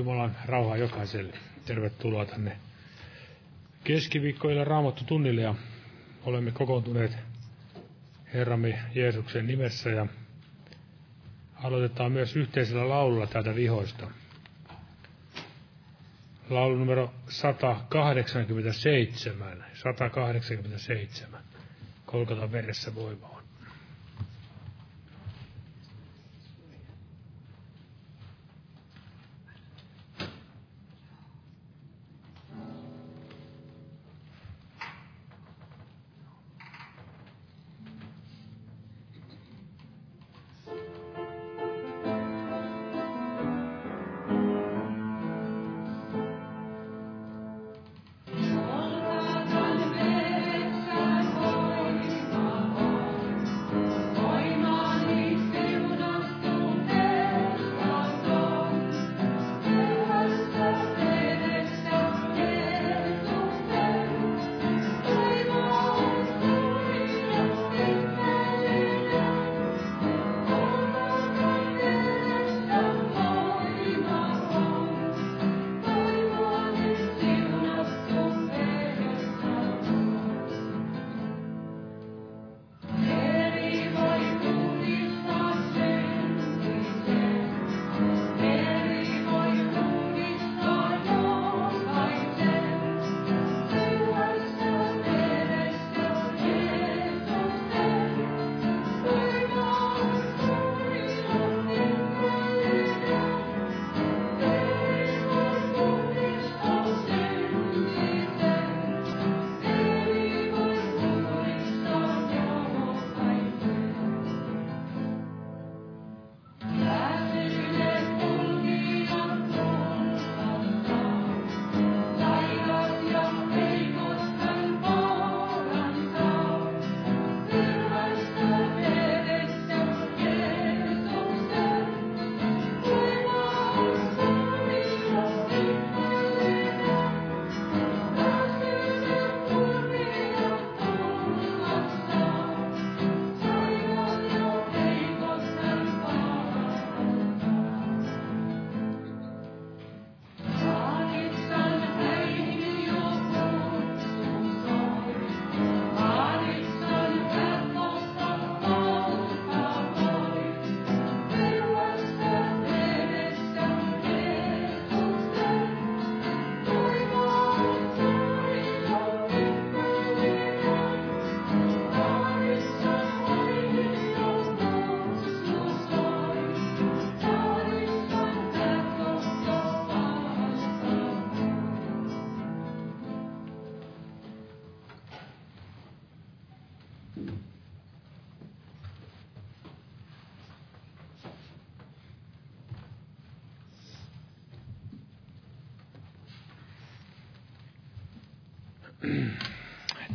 Jumalan rauhaa jokaiselle. Tervetuloa tänne keskiviikkoille raamattu tunnille ja olemme kokoontuneet Herramme Jeesuksen nimessä ja aloitetaan myös yhteisellä laululla täältä vihoista. Laulu numero 187. 187. Kolkata veressä voimaa.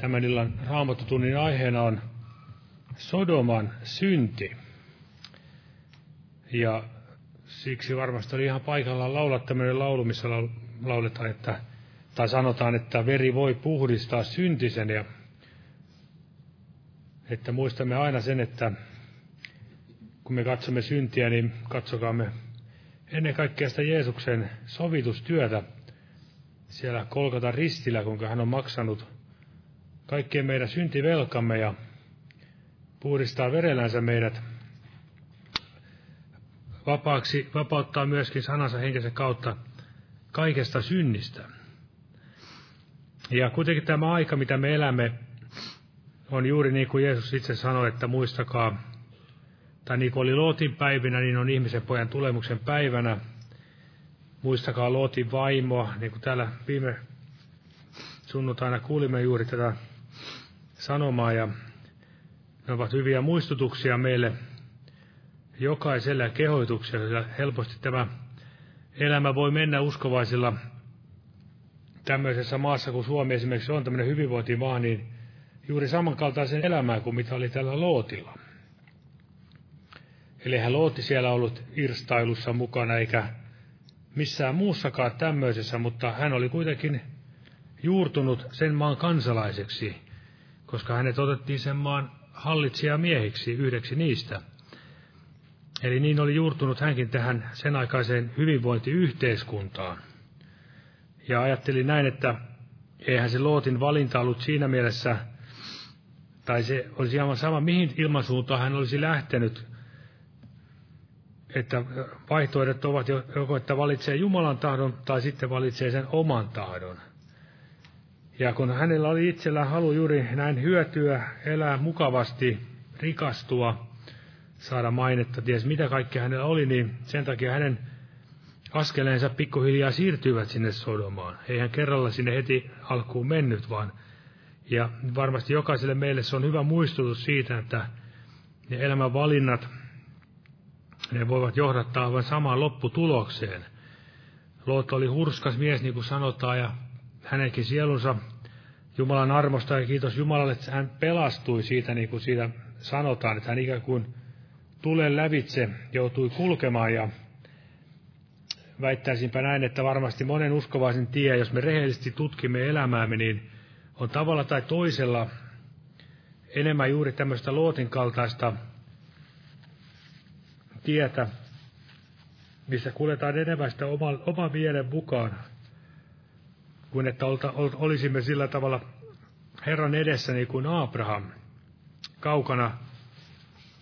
Tämän illan raamattotunnin aiheena on Sodoman synti. Ja siksi varmasti oli ihan paikallaan laulaa tämmöinen laulu, missä lauletaan, että, tai sanotaan, että veri voi puhdistaa syntisen ja että muistamme aina sen, että kun me katsomme syntiä, niin katsokaamme ennen kaikkea sitä Jeesuksen sovitustyötä siellä kolkata ristillä, kuinka hän on maksanut kaikkien meidän syntivelkamme ja puhdistaa verellänsä meidät vapaaksi, vapauttaa myöskin sanansa henkensä kautta kaikesta synnistä. Ja kuitenkin tämä aika, mitä me elämme, on juuri niin kuin Jeesus itse sanoi, että muistakaa, tai niin kuin oli Lootin päivinä, niin on ihmisen pojan tulemuksen päivänä. Muistakaa Lootin vaimoa, niin kuin täällä viime sunnuntaina kuulimme juuri tätä sanomaa ja ne ovat hyviä muistutuksia meille jokaiselle ja kehoituksia, helposti tämä elämä voi mennä uskovaisilla tämmöisessä maassa kuin Suomi esimerkiksi on tämmöinen hyvinvointimaa, niin juuri samankaltaisen elämää kuin mitä oli tällä Lootilla. Eli hän Looti siellä ollut irstailussa mukana eikä missään muussakaan tämmöisessä, mutta hän oli kuitenkin juurtunut sen maan kansalaiseksi koska hänet otettiin sen maan hallitsijamiehiksi yhdeksi niistä. Eli niin oli juurtunut hänkin tähän sen aikaiseen hyvinvointiyhteiskuntaan. Ja ajatteli näin, että eihän se Lootin valinta ollut siinä mielessä, tai se olisi aivan sama, mihin ilmansuuntaan hän olisi lähtenyt, että vaihtoehdot ovat joko, että valitsee Jumalan tahdon tai sitten valitsee sen oman tahdon. Ja kun hänellä oli itsellään halu juuri näin hyötyä, elää mukavasti, rikastua, saada mainetta, ties mitä kaikkea hänellä oli, niin sen takia hänen askeleensa pikkuhiljaa siirtyivät sinne Sodomaan. Ei hän kerralla sinne heti alkuun mennyt, vaan ja varmasti jokaiselle meille se on hyvä muistutus siitä, että ne elämän valinnat, ne voivat johdattaa vain samaan lopputulokseen. Loot oli hurskas mies, niin kuin sanotaan, ja hänenkin sielunsa Jumalan armosta, ja kiitos Jumalalle, että hän pelastui siitä, niin kuin siitä sanotaan, että hän ikään kuin tulen lävitse joutui kulkemaan, ja väittäisinpä näin, että varmasti monen uskovaisen tie, jos me rehellisesti tutkimme elämäämme, niin on tavalla tai toisella enemmän juuri tämmöistä luotin kaltaista tietä, missä kuljetaan enemmän sitä oman, oman mielen mukaan, kuin että olisimme sillä tavalla Herran edessä niin kuin Abraham, kaukana,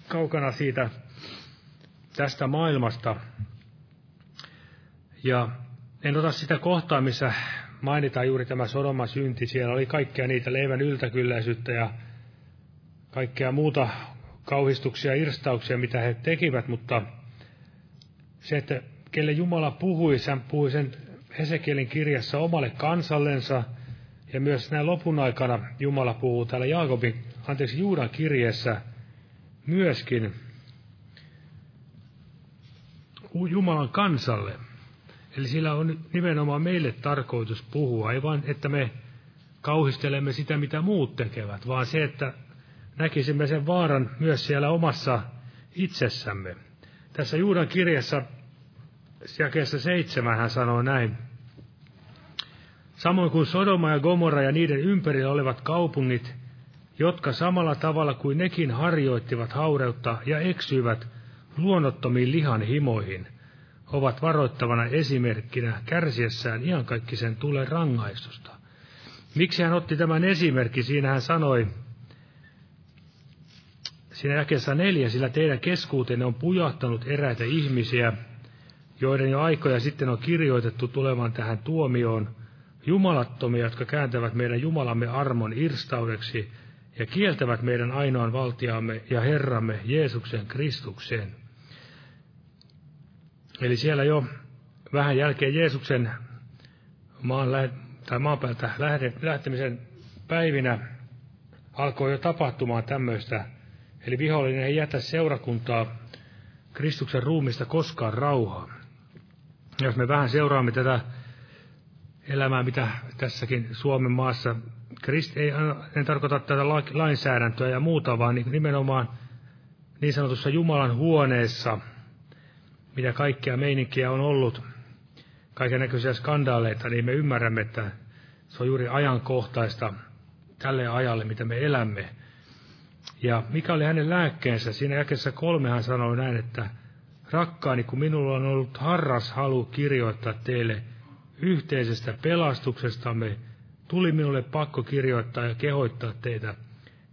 kaukana siitä tästä maailmasta, ja en ota sitä kohtaa, missä mainitaan juuri tämä Sodoman synti. Siellä oli kaikkea niitä leivän yltäkylläisyyttä ja kaikkea muuta kauhistuksia ja irstauksia, mitä he tekivät, mutta se, että kelle Jumala puhui, hän puhui sen Hesekielin kirjassa omalle kansallensa, ja myös näin lopun aikana Jumala puhuu täällä Jaakobin, anteeksi, Juudan kirjeessä myöskin Jumalan kansalle. Eli sillä on nimenomaan meille tarkoitus puhua, ei vain, että me kauhistelemme sitä, mitä muut tekevät, vaan se, että näkisimme sen vaaran myös siellä omassa itsessämme. Tässä Juudan kirjassa jakeessa seitsemän hän sanoo näin. Samoin kuin Sodoma ja Gomorra ja niiden ympärillä olevat kaupungit, jotka samalla tavalla kuin nekin harjoittivat haureutta ja eksyivät luonnottomiin lihan himoihin, ovat varoittavana esimerkkinä kärsiessään iankaikkisen tulee rangaistusta. Miksi hän otti tämän esimerkki? Siinä hän sanoi, siinä jakeessa neljä, sillä teidän keskuutenne on pujahtanut eräitä ihmisiä, joiden jo aikoja sitten on kirjoitettu tulevan tähän tuomioon, jumalattomia, jotka kääntävät meidän Jumalamme armon irstaudeksi ja kieltävät meidän ainoan valtiaamme ja Herramme Jeesuksen Kristukseen. Eli siellä jo vähän jälkeen Jeesuksen maan tai maanpäältä lähtemisen päivinä alkoi jo tapahtumaan tämmöistä. Eli vihollinen ei jätä seurakuntaa Kristuksen ruumista koskaan rauhaa. Jos me vähän seuraamme tätä elämää, mitä tässäkin Suomen maassa, Krist, ei, en tarkoita tätä lainsäädäntöä ja muuta, vaan nimenomaan niin sanotussa Jumalan huoneessa – mitä kaikkea meininkiä on ollut, kaiken näköisiä skandaaleita, niin me ymmärrämme, että se on juuri ajankohtaista tälle ajalle, mitä me elämme. Ja mikä oli hänen lääkkeensä? Siinä jakessa kolme hän sanoi näin, että rakkaani, kun minulla on ollut harras halu kirjoittaa teille yhteisestä pelastuksestamme, tuli minulle pakko kirjoittaa ja kehoittaa teitä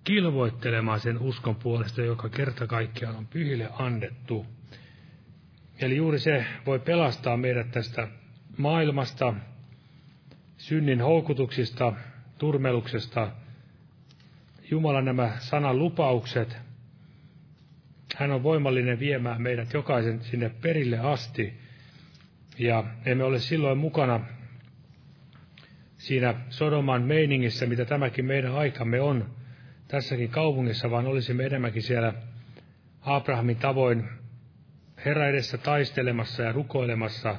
kilvoittelemaan sen uskon puolesta, joka kerta kaikkiaan on pyhille annettu. Eli juuri se voi pelastaa meidät tästä maailmasta, synnin houkutuksista, turmeluksesta. Jumalan nämä sanan lupaukset, hän on voimallinen viemään meidät jokaisen sinne perille asti. Ja emme ole silloin mukana siinä Sodoman meiningissä, mitä tämäkin meidän aikamme on tässäkin kaupungissa, vaan olisimme enemmänkin siellä Abrahamin tavoin Herra edessä taistelemassa ja rukoilemassa,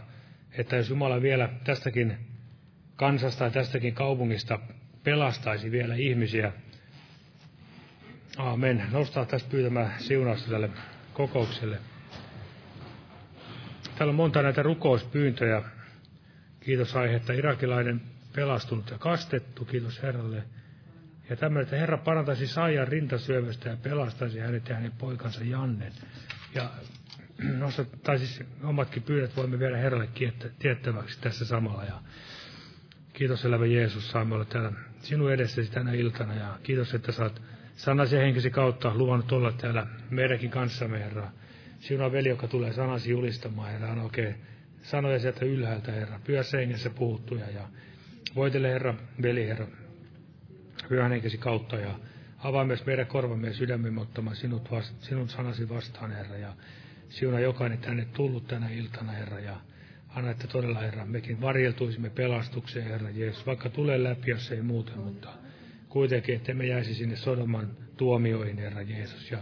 että jos Jumala vielä tästäkin kansasta ja tästäkin kaupungista pelastaisi vielä ihmisiä. Aamen. Nostaa tästä pyytämään siunausta tälle kokoukselle. Täällä on monta näitä rukouspyyntöjä. Kiitos aihe, että irakilainen pelastunut ja kastettu. Kiitos Herralle. Ja tämmöinen, että Herra parantaisi Saijan rintasyövystä ja pelastaisi hänet ja hänen poikansa Jannen. Ja nostat, tai siis omatkin pyydät voimme viedä Herralle tiettäväksi tässä samalla. Ja kiitos elävä Jeesus, saamme olla täällä sinun edessäsi tänä iltana. Ja kiitos, että saat sanasi ja henkisi kautta luvannut olla täällä meidänkin kanssamme, Herra. Sinun veli, joka tulee sanasi julistamaan, Herra, on oikein sanoja sieltä ylhäältä, Herra. Pyhässä hengessä puhuttuja ja voitele, Herra, veli, Herra, pyhän henkesi kautta ja avaa myös meidän korvamme ja sydämemme ottamaan sinut, vast, sinun sanasi vastaan, Herra, ja siunaa jokainen tänne tullut tänä iltana, Herra, ja anna, että todella, Herra, mekin varjeltuisimme pelastukseen, Herra Jeesus, vaikka tulee läpi, jos ei muuten, mutta kuitenkin, että me jäisi sinne Sodoman tuomioihin, Herra Jeesus, ja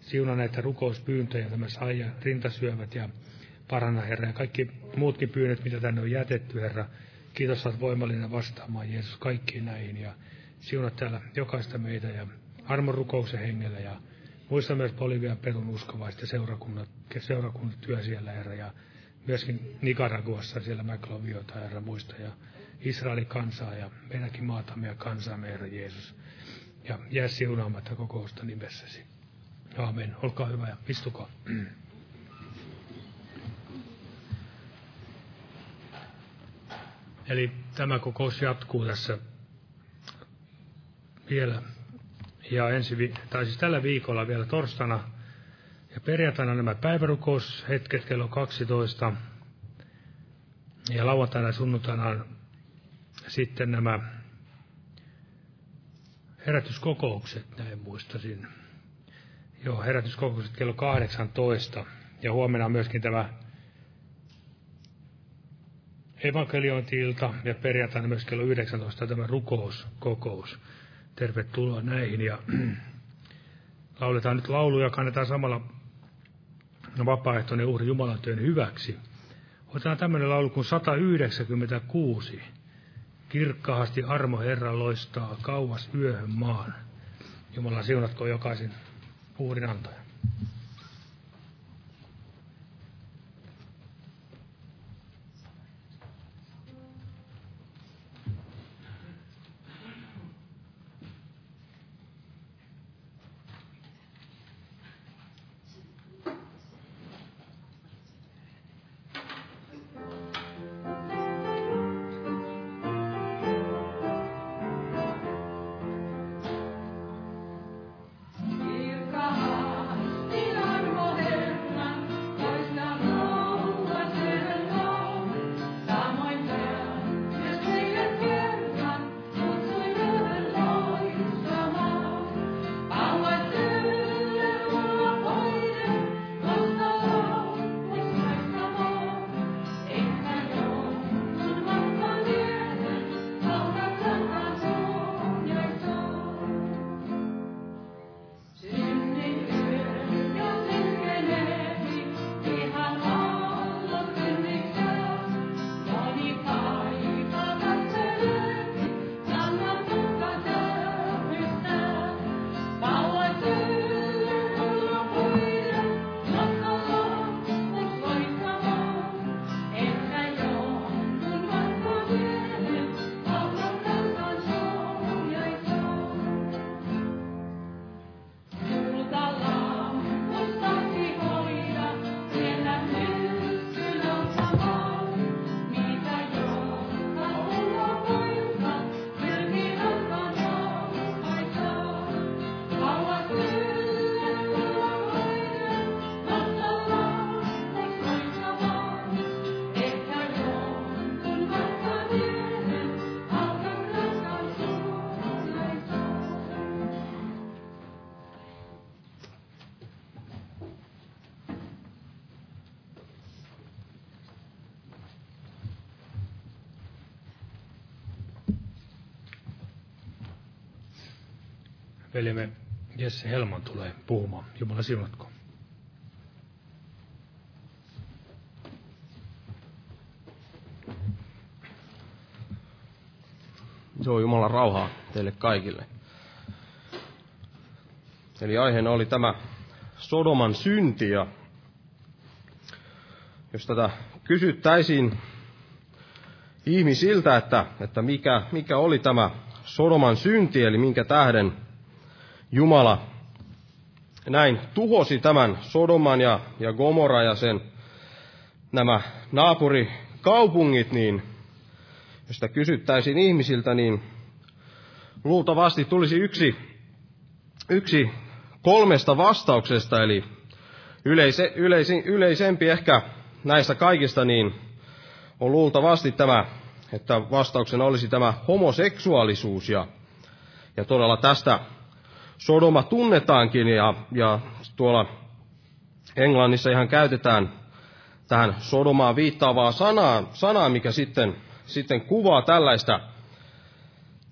siunaa näitä rukouspyyntöjä, tämä saaja, rintasyövät ja paranna, Herra, ja kaikki muutkin pyynnöt, mitä tänne on jätetty, Herra, kiitos, olet voimallinen vastaamaan, Jeesus, kaikkiin näihin, ja siunat täällä jokaista meitä, ja armon rukouksen hengellä, ja Muista myös Bolivian Perun uskovaista seurakunnat, seurakunnat työ siellä, Herra, ja myöskin Nicaraguassa siellä Mäkloviota, Herra, muista, ja Israelin kansaa ja meidänkin maatamme ja kansaa, Herra Jeesus. Ja jää siunaamatta kokousta nimessäsi. Aamen. Olkaa hyvä ja istukaa. Eli tämä kokous jatkuu tässä vielä ja ensi, tai siis tällä viikolla vielä torstaina ja perjantaina nämä päivärukoushetket kello 12 ja lauantaina ja sunnuntaina sitten nämä herätyskokoukset, näin muistasin. Joo, herätyskokoukset kello 18 ja huomenna myöskin tämä evankeliointi-ilta ja perjantaina myös kello 19 tämä rukouskokous tervetuloa näihin ja lauletaan nyt lauluja, kannetaan samalla vapaaehtoinen uhri Jumalan työn hyväksi. Otetaan tämmöinen laulu kuin 196. Kirkkaasti armo Herra loistaa kauas yöhön maan. Jumala siunatko jokaisen uhrin antaja. Veljemme Jesse Helman tulee puhumaan. Jumala siunatko. Joo, Jumalan rauhaa teille kaikille. Eli aiheena oli tämä Sodoman synti ja jos tätä kysyttäisiin ihmisiltä, että, että mikä, mikä oli tämä Sodoman synti, eli minkä tähden Jumala näin tuhosi tämän Sodoman ja, ja Gomorra ja sen nämä naapurikaupungit, niin jos sitä kysyttäisiin ihmisiltä, niin luultavasti tulisi yksi, yksi kolmesta vastauksesta, eli yleise, yleisi, yleisempi ehkä näistä kaikista, niin on luultavasti tämä, että vastauksena olisi tämä homoseksuaalisuus, ja, ja todella tästä Sodoma tunnetaankin, ja, ja tuolla Englannissa ihan käytetään tähän Sodomaan viittaavaa sanaa, sanaa mikä sitten, sitten kuvaa tällaista,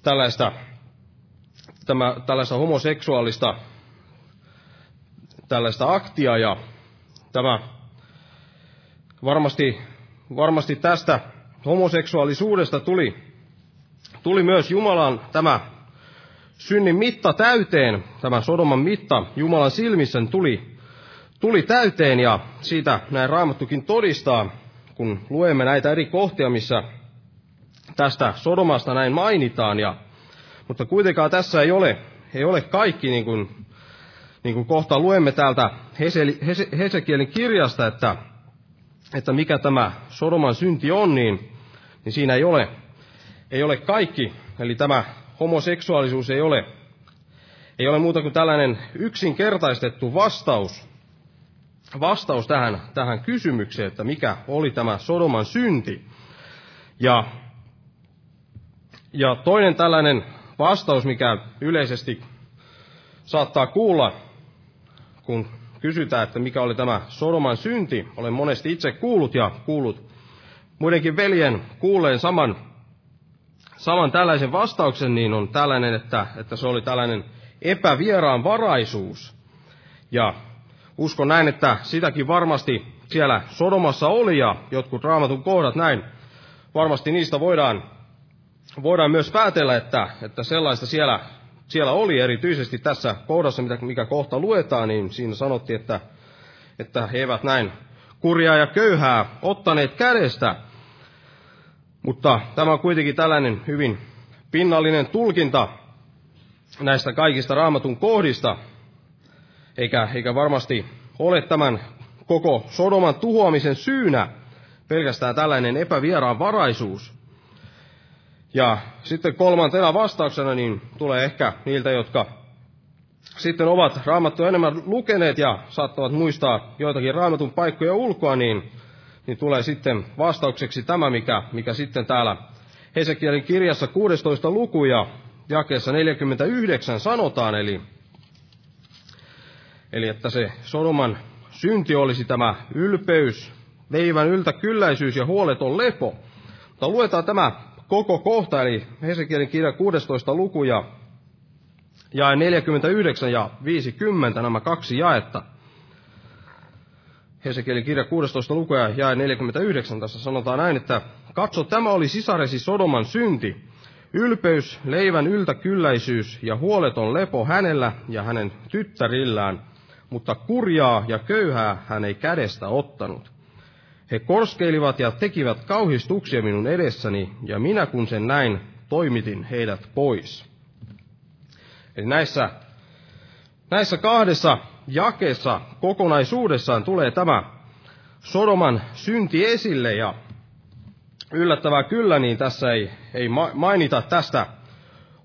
tällaista, tämä, tällaista homoseksuaalista tällaista aktia. Ja tämä varmasti, varmasti tästä homoseksuaalisuudesta tuli, tuli myös Jumalan tämä synnin mitta täyteen, tämä Sodoman mitta Jumalan silmissä tuli, tuli täyteen ja siitä näin Raamattukin todistaa, kun luemme näitä eri kohtia, missä tästä Sodomasta näin mainitaan. Ja, mutta kuitenkaan tässä ei ole, ei ole kaikki niin kuin, niin kuin kohta luemme täältä Hesekielin kirjasta, että, että mikä tämä Sodoman synti on, niin, niin siinä ei ole, ei ole kaikki. Eli tämä homoseksuaalisuus ei ole, ei ole muuta kuin tällainen yksinkertaistettu vastaus, vastaus tähän, tähän kysymykseen, että mikä oli tämä Sodoman synti. Ja, ja toinen tällainen vastaus, mikä yleisesti saattaa kuulla, kun kysytään, että mikä oli tämä Sodoman synti, olen monesti itse kuullut ja kuullut muidenkin veljen kuuleen saman saman tällaisen vastauksen, niin on tällainen, että, että se oli tällainen epävieraan varaisuus. Ja uskon näin, että sitäkin varmasti siellä Sodomassa oli ja jotkut raamatun kohdat näin, varmasti niistä voidaan, voidaan myös päätellä, että, että sellaista siellä, siellä oli erityisesti tässä kohdassa, mikä kohta luetaan, niin siinä sanottiin, että, että he eivät näin kurjaa ja köyhää ottaneet kädestä, mutta tämä on kuitenkin tällainen hyvin pinnallinen tulkinta näistä kaikista raamatun kohdista, eikä, eikä varmasti ole tämän koko Sodoman tuhoamisen syynä pelkästään tällainen epävieraan varaisuus. Ja sitten kolmantena vastauksena niin tulee ehkä niiltä, jotka sitten ovat raamattua enemmän lukeneet ja saattavat muistaa joitakin raamatun paikkoja ulkoa, niin niin tulee sitten vastaukseksi tämä, mikä, mikä sitten täällä Hesekielin kirjassa 16 luku ja jakeessa 49 sanotaan, eli, eli että se Sodoman synti olisi tämä ylpeys, leivän yltäkylläisyys ja huoleton lepo. Mutta luetaan tämä koko kohta, eli Hesekielin kirja 16 luku ja jae 49 ja 50, nämä kaksi jaetta. Hesekielin kirja 16 lukea ja 49 tässä sanotaan näin, että katso tämä oli sisaresi Sodoman synti, ylpeys, leivän yltäkylläisyys ja huoleton lepo hänellä ja hänen tyttärillään, mutta kurjaa ja köyhää hän ei kädestä ottanut. He korskeilivat ja tekivät kauhistuksia minun edessäni, ja minä kun sen näin, toimitin heidät pois. Eli näissä, näissä kahdessa jakeessa kokonaisuudessaan tulee tämä Sodoman synti esille ja yllättävää kyllä, niin tässä ei, ei mainita tästä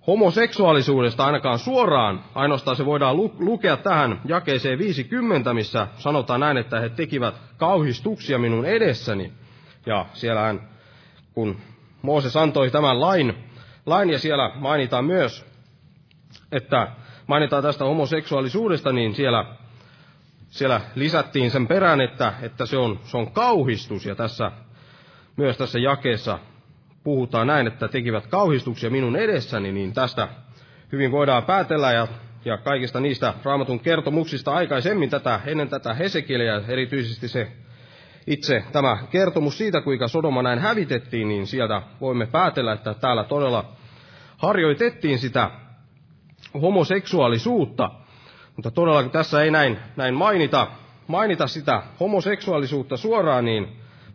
homoseksuaalisuudesta ainakaan suoraan. Ainoastaan se voidaan lu- lukea tähän jakeeseen 50, missä sanotaan näin, että he tekivät kauhistuksia minun edessäni. Ja siellähän, kun Mooses antoi tämän lain, lain ja siellä mainitaan myös, että mainitaan tästä homoseksuaalisuudesta, niin siellä, siellä lisättiin sen perään, että, että se, on, se on kauhistus. Ja tässä myös tässä jakeessa puhutaan näin, että tekivät kauhistuksia minun edessäni, niin tästä hyvin voidaan päätellä ja, ja kaikista niistä raamatun kertomuksista aikaisemmin tätä, ennen tätä Hesekieliä, erityisesti se itse tämä kertomus siitä, kuinka Sodoma näin hävitettiin, niin sieltä voimme päätellä, että täällä todella harjoitettiin sitä homoseksuaalisuutta. Mutta todella kun tässä ei näin, näin mainita, mainita sitä homoseksuaalisuutta suoraan, niin,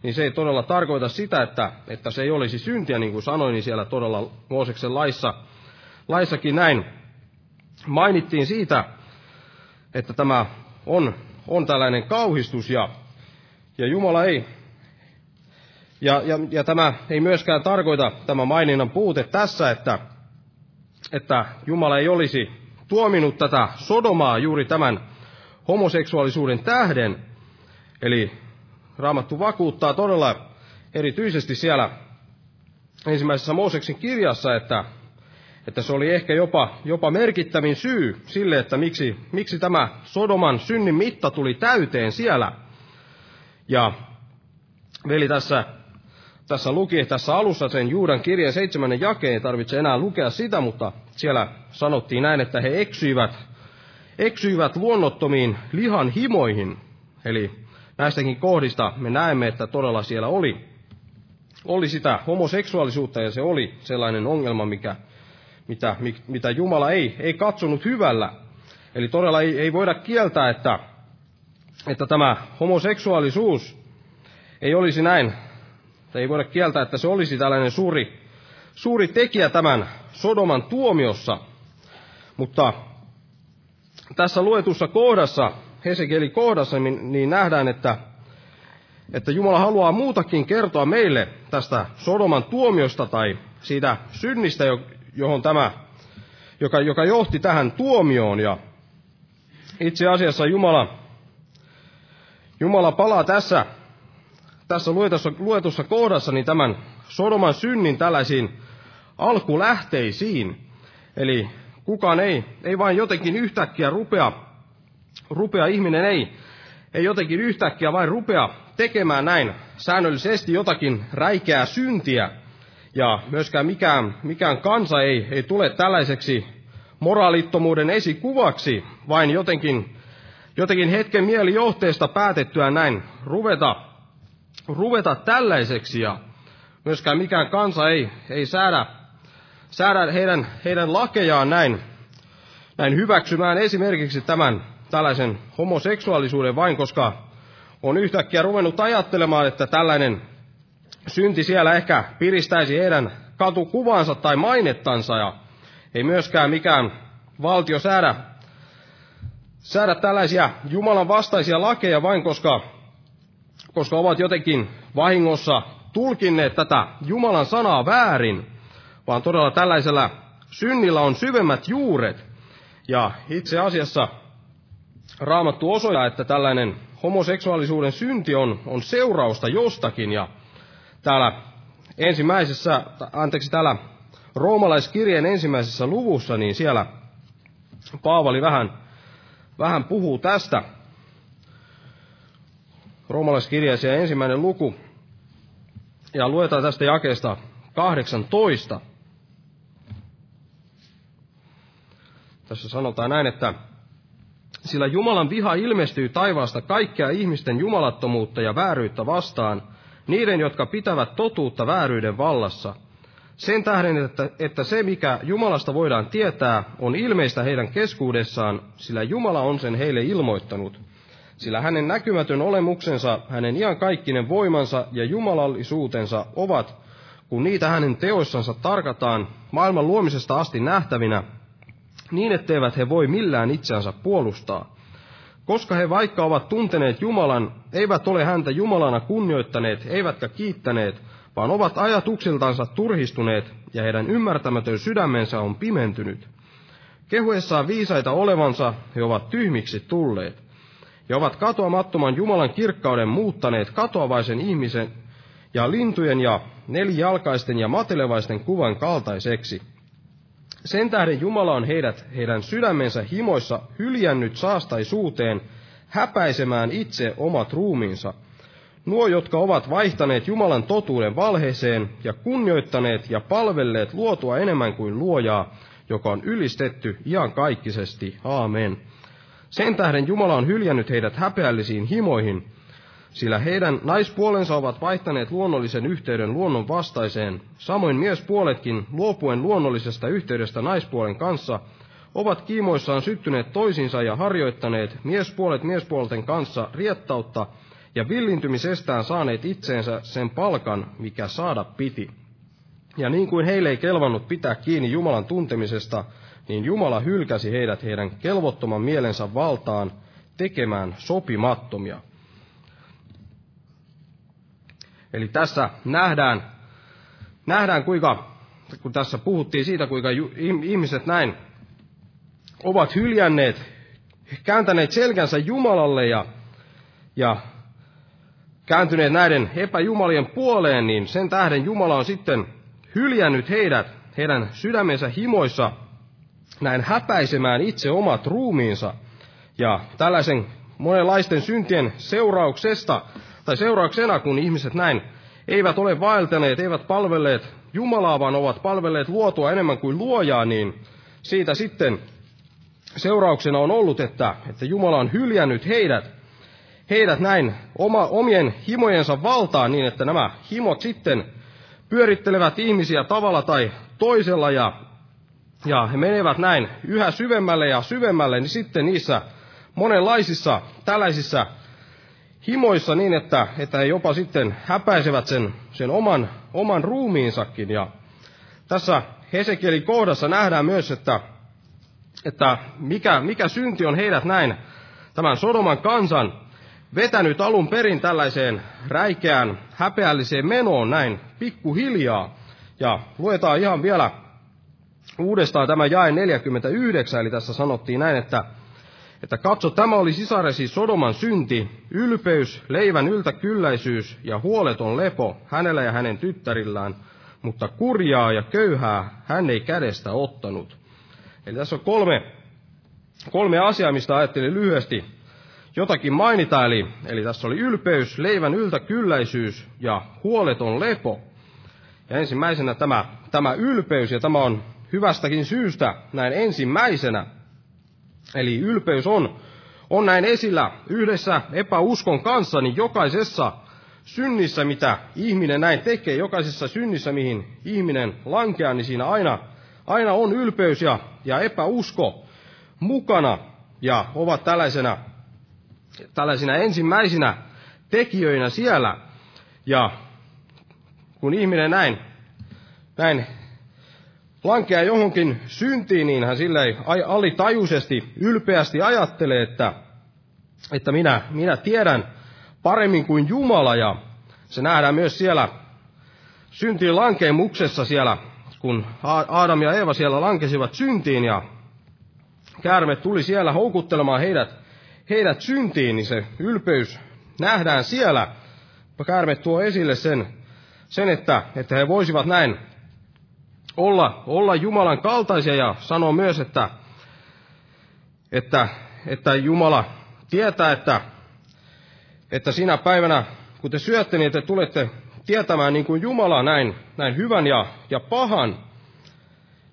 niin se ei todella tarkoita sitä, että, että se ei olisi syntiä, niin kuin sanoin, niin siellä todella Mooseksen laissa, laissakin näin mainittiin siitä, että tämä on, on tällainen kauhistus ja, ja Jumala ei, ja, ja, ja tämä ei myöskään tarkoita tämä maininnan puute tässä, että, että Jumala ei olisi tuominut tätä Sodomaa juuri tämän homoseksuaalisuuden tähden. Eli Raamattu vakuuttaa todella erityisesti siellä ensimmäisessä Mooseksen kirjassa, että, että se oli ehkä jopa, jopa merkittävin syy sille, että miksi, miksi tämä Sodoman synnin mitta tuli täyteen siellä. Ja veli tässä, tässä luki tässä alussa sen Juudan kirjeen seitsemännen jakeen, ei tarvitse enää lukea sitä, mutta siellä sanottiin näin, että he eksyivät, eksyivät luonnottomiin lihan himoihin. Eli näistäkin kohdista me näemme, että todella siellä oli oli sitä homoseksuaalisuutta ja se oli sellainen ongelma, mikä, mitä, mitä Jumala ei, ei katsonut hyvällä. Eli todella ei, ei voida kieltää, että, että tämä homoseksuaalisuus ei olisi näin, tai ei voida kieltää, että se olisi tällainen suuri, suuri tekijä tämän Sodoman tuomiossa. Mutta tässä luetussa kohdassa, Hesekeli kohdassa, niin, niin nähdään, että että Jumala haluaa muutakin kertoa meille tästä Sodoman tuomiosta tai siitä synnistä, johon tämä, joka, joka johti tähän tuomioon. Ja itse asiassa Jumala, Jumala palaa tässä, tässä luetussa, luetussa kohdassa niin tämän Sodoman synnin tällaisiin alkulähteisiin. Eli kukaan ei, ei vain jotenkin yhtäkkiä rupea, rupea ihminen ei, ei jotenkin yhtäkkiä vain rupea tekemään näin säännöllisesti jotakin räikeää syntiä, ja myöskään mikään, mikään kansa ei, ei tule tällaiseksi moraalittomuuden esikuvaksi, vain jotenkin, jotenkin hetken mielijohteesta päätettyä näin ruveta, ruveta tällaiseksi, ja myöskään mikään kansa ei, ei säädä, säädä heidän, heidän lakejaan näin, näin hyväksymään esimerkiksi tämän tällaisen homoseksuaalisuuden vain, koska on yhtäkkiä ruvennut ajattelemaan, että tällainen synti siellä ehkä piristäisi heidän katukuvansa tai mainettansa ja ei myöskään mikään valtio säädä, säädä tällaisia Jumalan vastaisia lakeja vain koska, koska ovat jotenkin vahingossa tulkinneet tätä Jumalan sanaa väärin, vaan todella tällaisella synnillä on syvemmät juuret. Ja itse asiassa Raamattu osoittaa, että tällainen homoseksuaalisuuden synti on, on seurausta jostakin. Ja täällä ensimmäisessä, anteeksi, täällä roomalaiskirjeen ensimmäisessä luvussa, niin siellä Paavali vähän, vähän puhuu tästä. Roomalaiskirjeessä ensimmäinen luku, ja luetaan tästä jakeesta 18. Tässä sanotaan näin, että sillä Jumalan viha ilmestyy taivaasta kaikkea ihmisten jumalattomuutta ja vääryyttä vastaan, niiden, jotka pitävät totuutta vääryyden vallassa. Sen tähden, että, että se, mikä Jumalasta voidaan tietää, on ilmeistä heidän keskuudessaan, sillä Jumala on sen heille ilmoittanut. Sillä hänen näkymätön olemuksensa, hänen iankaikkinen voimansa ja jumalallisuutensa ovat, kun niitä hänen teoissansa tarkataan, maailman luomisesta asti nähtävinä, niin etteivät he voi millään itseänsä puolustaa. Koska he vaikka ovat tunteneet Jumalan, eivät ole häntä Jumalana kunnioittaneet, eivätkä kiittäneet, vaan ovat ajatuksiltansa turhistuneet, ja heidän ymmärtämätön sydämensä on pimentynyt. Kehuessaan viisaita olevansa he ovat tyhmiksi tulleet, ja ovat katoamattoman Jumalan kirkkauden muuttaneet katoavaisen ihmisen ja lintujen ja nelijalkaisten ja matelevaisten kuvan kaltaiseksi – sen tähden Jumala on heidät heidän sydämensä himoissa hyljännyt saastaisuuteen, häpäisemään itse omat ruumiinsa. Nuo, jotka ovat vaihtaneet Jumalan totuuden valheeseen ja kunnioittaneet ja palvelleet luotua enemmän kuin luojaa, joka on ylistetty iankaikkisesti. Aamen. Sen tähden Jumala on hyljännyt heidät häpeällisiin himoihin, sillä heidän naispuolensa ovat vaihtaneet luonnollisen yhteyden luonnon vastaiseen. Samoin miespuoletkin, luopuen luonnollisesta yhteydestä naispuolen kanssa, ovat kiimoissaan syttyneet toisinsa ja harjoittaneet miespuolet miespuolten kanssa riettautta ja villintymisestään saaneet itseensä sen palkan, mikä saada piti. Ja niin kuin heille ei kelvannut pitää kiinni Jumalan tuntemisesta, niin Jumala hylkäsi heidät heidän kelvottoman mielensä valtaan tekemään sopimattomia. Eli tässä nähdään, nähdään kuinka, kun tässä puhuttiin siitä, kuinka ihmiset näin ovat hyljänneet, kääntäneet selkänsä Jumalalle ja, ja kääntyneet näiden epäjumalien puoleen, niin sen tähden Jumala on sitten hyljännyt heidät heidän sydämensä himoissa näin häpäisemään itse omat ruumiinsa. Ja tällaisen monenlaisten syntien seurauksesta, tai seurauksena, kun ihmiset näin eivät ole vaeltaneet, eivät palvelleet Jumalaa, vaan ovat palvelleet luotua enemmän kuin luojaa, niin siitä sitten seurauksena on ollut, että, että Jumala on hyljännyt heidät, heidät näin oma, omien himojensa valtaan niin, että nämä himot sitten pyörittelevät ihmisiä tavalla tai toisella ja, ja he menevät näin yhä syvemmälle ja syvemmälle, niin sitten niissä monenlaisissa tällaisissa himoissa niin, että, että he jopa sitten häpäisevät sen, sen oman, oman ruumiinsakin. Ja tässä Hesekielin kohdassa nähdään myös, että, että mikä, mikä synti on heidät näin, tämän Sodoman kansan, vetänyt alun perin tällaiseen räikeään, häpeälliseen menoon näin pikkuhiljaa. Ja luetaan ihan vielä uudestaan tämä jae 49, eli tässä sanottiin näin, että, että katso, tämä oli sisaresi Sodoman synti, ylpeys, leivän yltäkylläisyys ja huoleton lepo hänellä ja hänen tyttärillään, mutta kurjaa ja köyhää hän ei kädestä ottanut. Eli tässä on kolme, kolme asiaa, mistä ajattelin lyhyesti jotakin mainita, eli, eli tässä oli ylpeys, leivän yltäkylläisyys ja huoleton lepo. Ja ensimmäisenä tämä, tämä ylpeys, ja tämä on hyvästäkin syystä näin ensimmäisenä. Eli ylpeys on, on näin esillä yhdessä epäuskon kanssa, niin jokaisessa synnissä, mitä ihminen näin tekee, jokaisessa synnissä, mihin ihminen lankeaa, niin siinä aina, aina on ylpeys ja, ja epäusko mukana ja ovat tällaisena tällaisina ensimmäisinä tekijöinä siellä. Ja kun ihminen näin, näin lankeaa johonkin syntiin, niin hän sillä alitajuisesti, ylpeästi ajattelee, että, että minä, minä tiedän paremmin kuin Jumala. Ja se nähdään myös siellä syntiin lankeemuksessa siellä, kun Adam ja Eeva siellä lankesivat syntiin ja käärme tuli siellä houkuttelemaan heidät heidät syntiin, niin se ylpeys nähdään siellä. Käärme tuo esille sen, sen että, että he voisivat näin olla, olla Jumalan kaltaisia ja sanoo myös, että, että, että Jumala tietää, että, että sinä päivänä, kun te syötte, niin te tulette tietämään niin kuin Jumala näin, näin hyvän ja, ja pahan.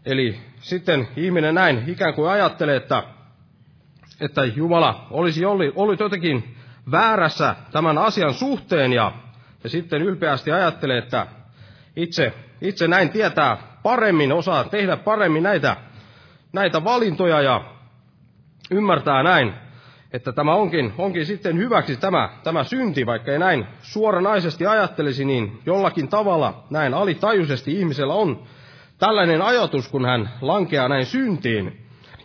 Eli sitten ihminen näin ikään kuin ajattelee, että että Jumala olisi ollut jotenkin väärässä tämän asian suhteen ja, ja sitten ylpeästi ajattelee, että itse, itse näin tietää paremmin, osaa tehdä paremmin näitä, näitä valintoja ja ymmärtää näin, että tämä onkin, onkin sitten hyväksi tämä, tämä synti, vaikka ei näin suoranaisesti ajattelisi, niin jollakin tavalla näin alitajuisesti ihmisellä on tällainen ajatus, kun hän lankeaa näin syntiin.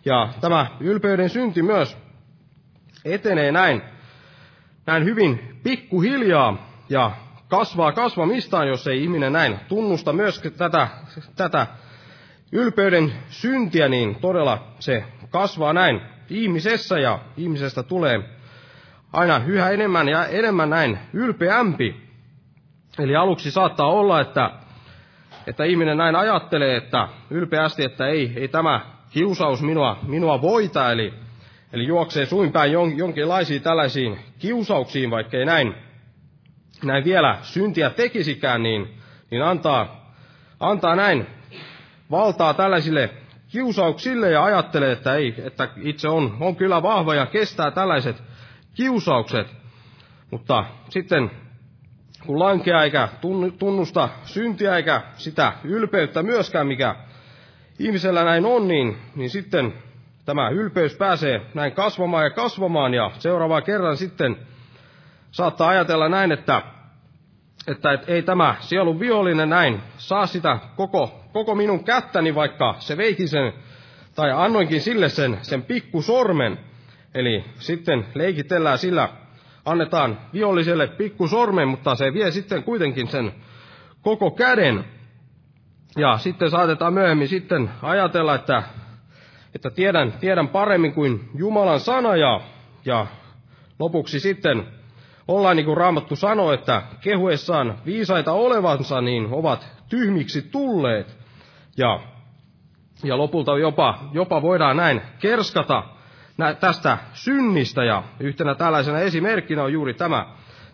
Ja tämä ylpeyden synti myös etenee näin, näin hyvin pikkuhiljaa ja kasvaa kasvamistaan, jos ei ihminen näin tunnusta myös tätä, tätä ylpeyden syntiä, niin todella se kasvaa näin ihmisessä ja ihmisestä tulee aina yhä enemmän ja enemmän näin ylpeämpi. Eli aluksi saattaa olla, että, että ihminen näin ajattelee, että ylpeästi, että ei, ei tämä kiusaus minua, minua voita, eli, eli juoksee suinpäin jon, jonkinlaisiin tällaisiin kiusauksiin, vaikkei näin, näin vielä syntiä tekisikään, niin, niin antaa, antaa näin valtaa tällaisille kiusauksille ja ajattelee, että, ei, että itse on, on kyllä vahva ja kestää tällaiset kiusaukset. Mutta sitten kun lankeaa eikä tunnusta syntiä eikä sitä ylpeyttä myöskään, mikä ihmisellä näin on, niin, niin sitten tämä ylpeys pääsee näin kasvamaan ja kasvamaan, ja seuraavaa kerran sitten saattaa ajatella näin, että, että et, ei tämä sielun vihollinen näin saa sitä koko, koko minun kättäni, vaikka se veiki sen, tai annoinkin sille sen, sen pikkusormen. Eli sitten leikitellään sillä, annetaan viholliselle pikkusormen, mutta se vie sitten kuitenkin sen koko käden. Ja sitten saatetaan myöhemmin sitten ajatella, että, että tiedän, tiedän paremmin kuin Jumalan sana ja, ja lopuksi sitten ollaan niin kuin Raamattu sanoo, että kehuessaan viisaita olevansa, niin ovat tyhmiksi tulleet. Ja, ja lopulta jopa, jopa voidaan näin kerskata tästä synnistä. Ja yhtenä tällaisena esimerkkinä on juuri tämä,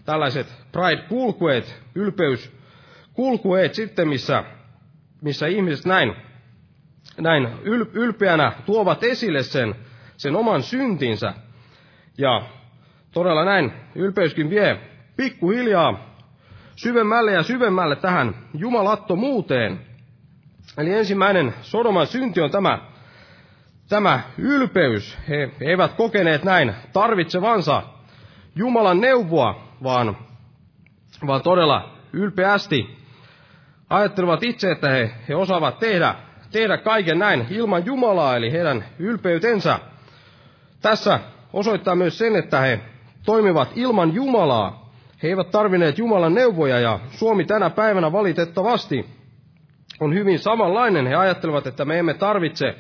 tällaiset pride-kulkueet, ylpeyskulkueet sitten, missä, missä ihmiset näin, näin ylpeänä tuovat esille sen, sen oman syntinsä. Ja todella näin ylpeyskin vie pikkuhiljaa syvemmälle ja syvemmälle tähän jumalattomuuteen. Eli ensimmäinen Sodoman synti on tämä, tämä ylpeys. He eivät kokeneet näin tarvitsevansa Jumalan neuvoa, vaan, vaan todella ylpeästi ajattelevat itse, että he, he osaavat tehdä, tehdä kaiken näin ilman Jumalaa, eli heidän ylpeytensä. Tässä osoittaa myös sen, että he toimivat ilman Jumalaa. He eivät tarvineet Jumalan neuvoja ja Suomi tänä päivänä valitettavasti on hyvin samanlainen. He ajattelevat, että me emme tarvitse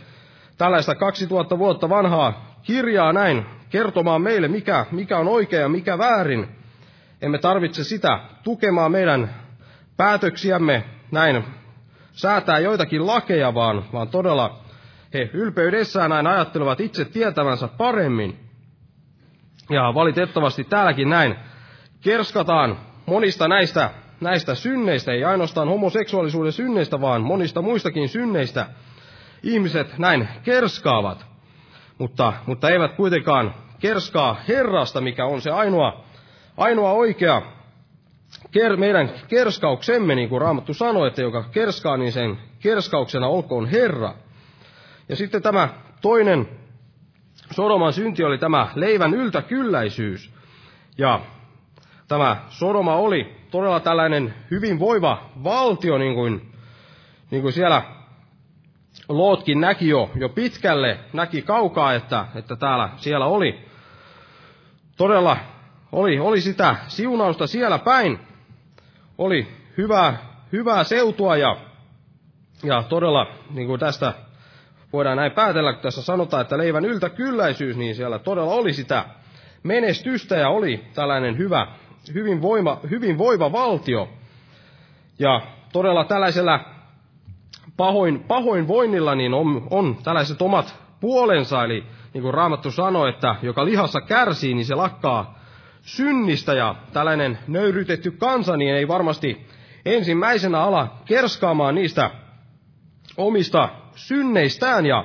tällaista 2000 vuotta vanhaa kirjaa näin kertomaan meille, mikä, mikä on oikea ja mikä väärin. Emme tarvitse sitä tukemaan meidän päätöksiämme näin säätää joitakin lakeja, vaan, vaan todella he ylpeydessään näin ajattelevat itse tietävänsä paremmin. Ja valitettavasti täälläkin näin kerskataan monista näistä, näistä synneistä, ei ainoastaan homoseksuaalisuuden synneistä, vaan monista muistakin synneistä ihmiset näin kerskaavat. Mutta, mutta eivät kuitenkaan kerskaa Herrasta, mikä on se ainoa, ainoa oikea ker, meidän kerskauksemme, niin kuin Raamattu sanoi, että joka kerskaa, niin sen kerskauksena olkoon Herra. Ja sitten tämä toinen Sodoman synti oli tämä leivän yltäkylläisyys. Ja tämä Sodoma oli todella tällainen hyvin voiva valtio, niin kuin, niin kuin siellä Lootkin näki jo, jo pitkälle, näki kaukaa, että, että täällä siellä oli todella oli, oli sitä siunausta siellä päin. Oli hyvää, hyvää seutua ja, ja todella, niin kuin tästä voidaan näin päätellä, kun tässä sanotaan, että leivän yltäkylläisyys, niin siellä todella oli sitä menestystä ja oli tällainen hyvä, hyvin, voima, hyvin voiva valtio. Ja todella tällaisella pahoin, pahoinvoinnilla niin on, on tällaiset omat puolensa, eli niin kuin Raamattu sanoi, että joka lihassa kärsii, niin se lakkaa synnistä, ja tällainen nöyrytetty kansa, niin ei varmasti ensimmäisenä ala kerskaamaan niistä omista synneistään ja,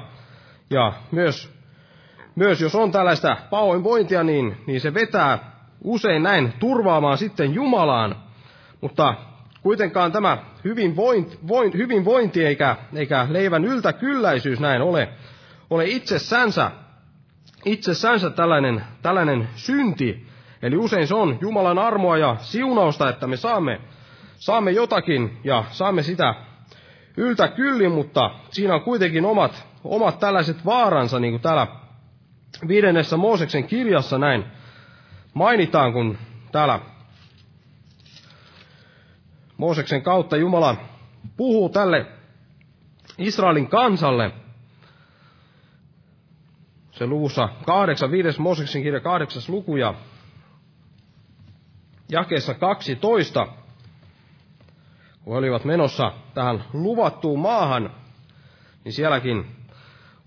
ja myös, myös jos on tällaista pahoinvointia, niin, niin se vetää usein näin turvaamaan sitten Jumalaan, mutta kuitenkaan tämä hyvinvointi, voin, hyvinvointi eikä, eikä leivän yltäkylläisyys näin ole, ole itsessänsä, itsessänsä tällainen, tällainen synti. Eli usein se on Jumalan armoa ja siunausta, että me saamme, saamme jotakin ja saamme sitä yltä kyllin, mutta siinä on kuitenkin omat, omat tällaiset vaaransa, niin kuin täällä viidennessä Mooseksen kirjassa näin mainitaan, kun täällä Mooseksen kautta Jumala puhuu tälle Israelin kansalle. Se luvussa kahdeksan, viides Mooseksen kirja kahdeksas luku ja jakeessa 12 kun olivat menossa tähän luvattuun maahan, niin sielläkin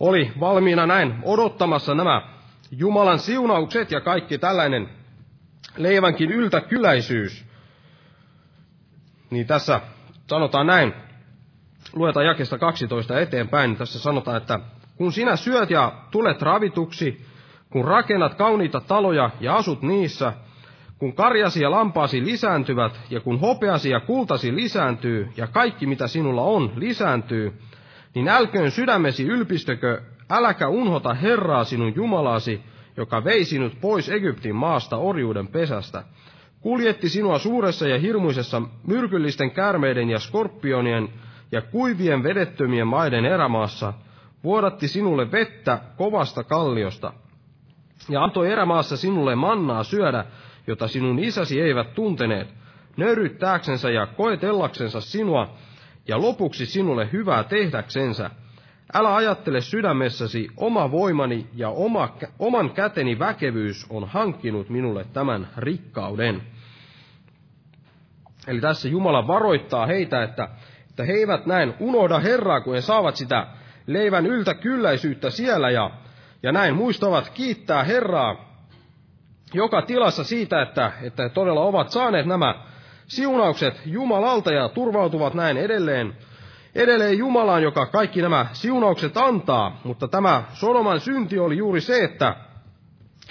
oli valmiina näin odottamassa nämä Jumalan siunaukset ja kaikki tällainen leivänkin yltäkyläisyys. Niin tässä sanotaan näin, luetaan jakesta 12 eteenpäin, niin tässä sanotaan, että kun sinä syöt ja tulet ravituksi, kun rakennat kauniita taloja ja asut niissä, kun karjasi ja lampaasi lisääntyvät, ja kun hopeasi ja kultasi lisääntyy, ja kaikki mitä sinulla on lisääntyy, niin älköön sydämesi ylpistökö, äläkä unhota Herraa sinun Jumalasi, joka vei sinut pois Egyptin maasta orjuuden pesästä. kuljetti sinua suuressa ja hirmuisessa myrkyllisten käärmeiden ja skorpionien ja kuivien vedettömien maiden erämaassa, vuodatti sinulle vettä kovasta kalliosta, ja antoi erämaassa sinulle mannaa syödä, jota sinun isäsi eivät tunteneet, nöyryttääksensä ja koetellaksensa sinua, ja lopuksi sinulle hyvää tehdäksensä. Älä ajattele sydämessäsi, oma voimani ja oma, oman käteni väkevyys on hankkinut minulle tämän rikkauden. Eli tässä Jumala varoittaa heitä, että, että he eivät näin unohda Herraa, kun he saavat sitä leivän yltäkylläisyyttä siellä ja, ja näin muistavat kiittää Herraa joka tilassa siitä, että, että todella ovat saaneet nämä siunaukset Jumalalta ja turvautuvat näin edelleen, edelleen Jumalaan, joka kaikki nämä siunaukset antaa. Mutta tämä Sodoman synti oli juuri se, että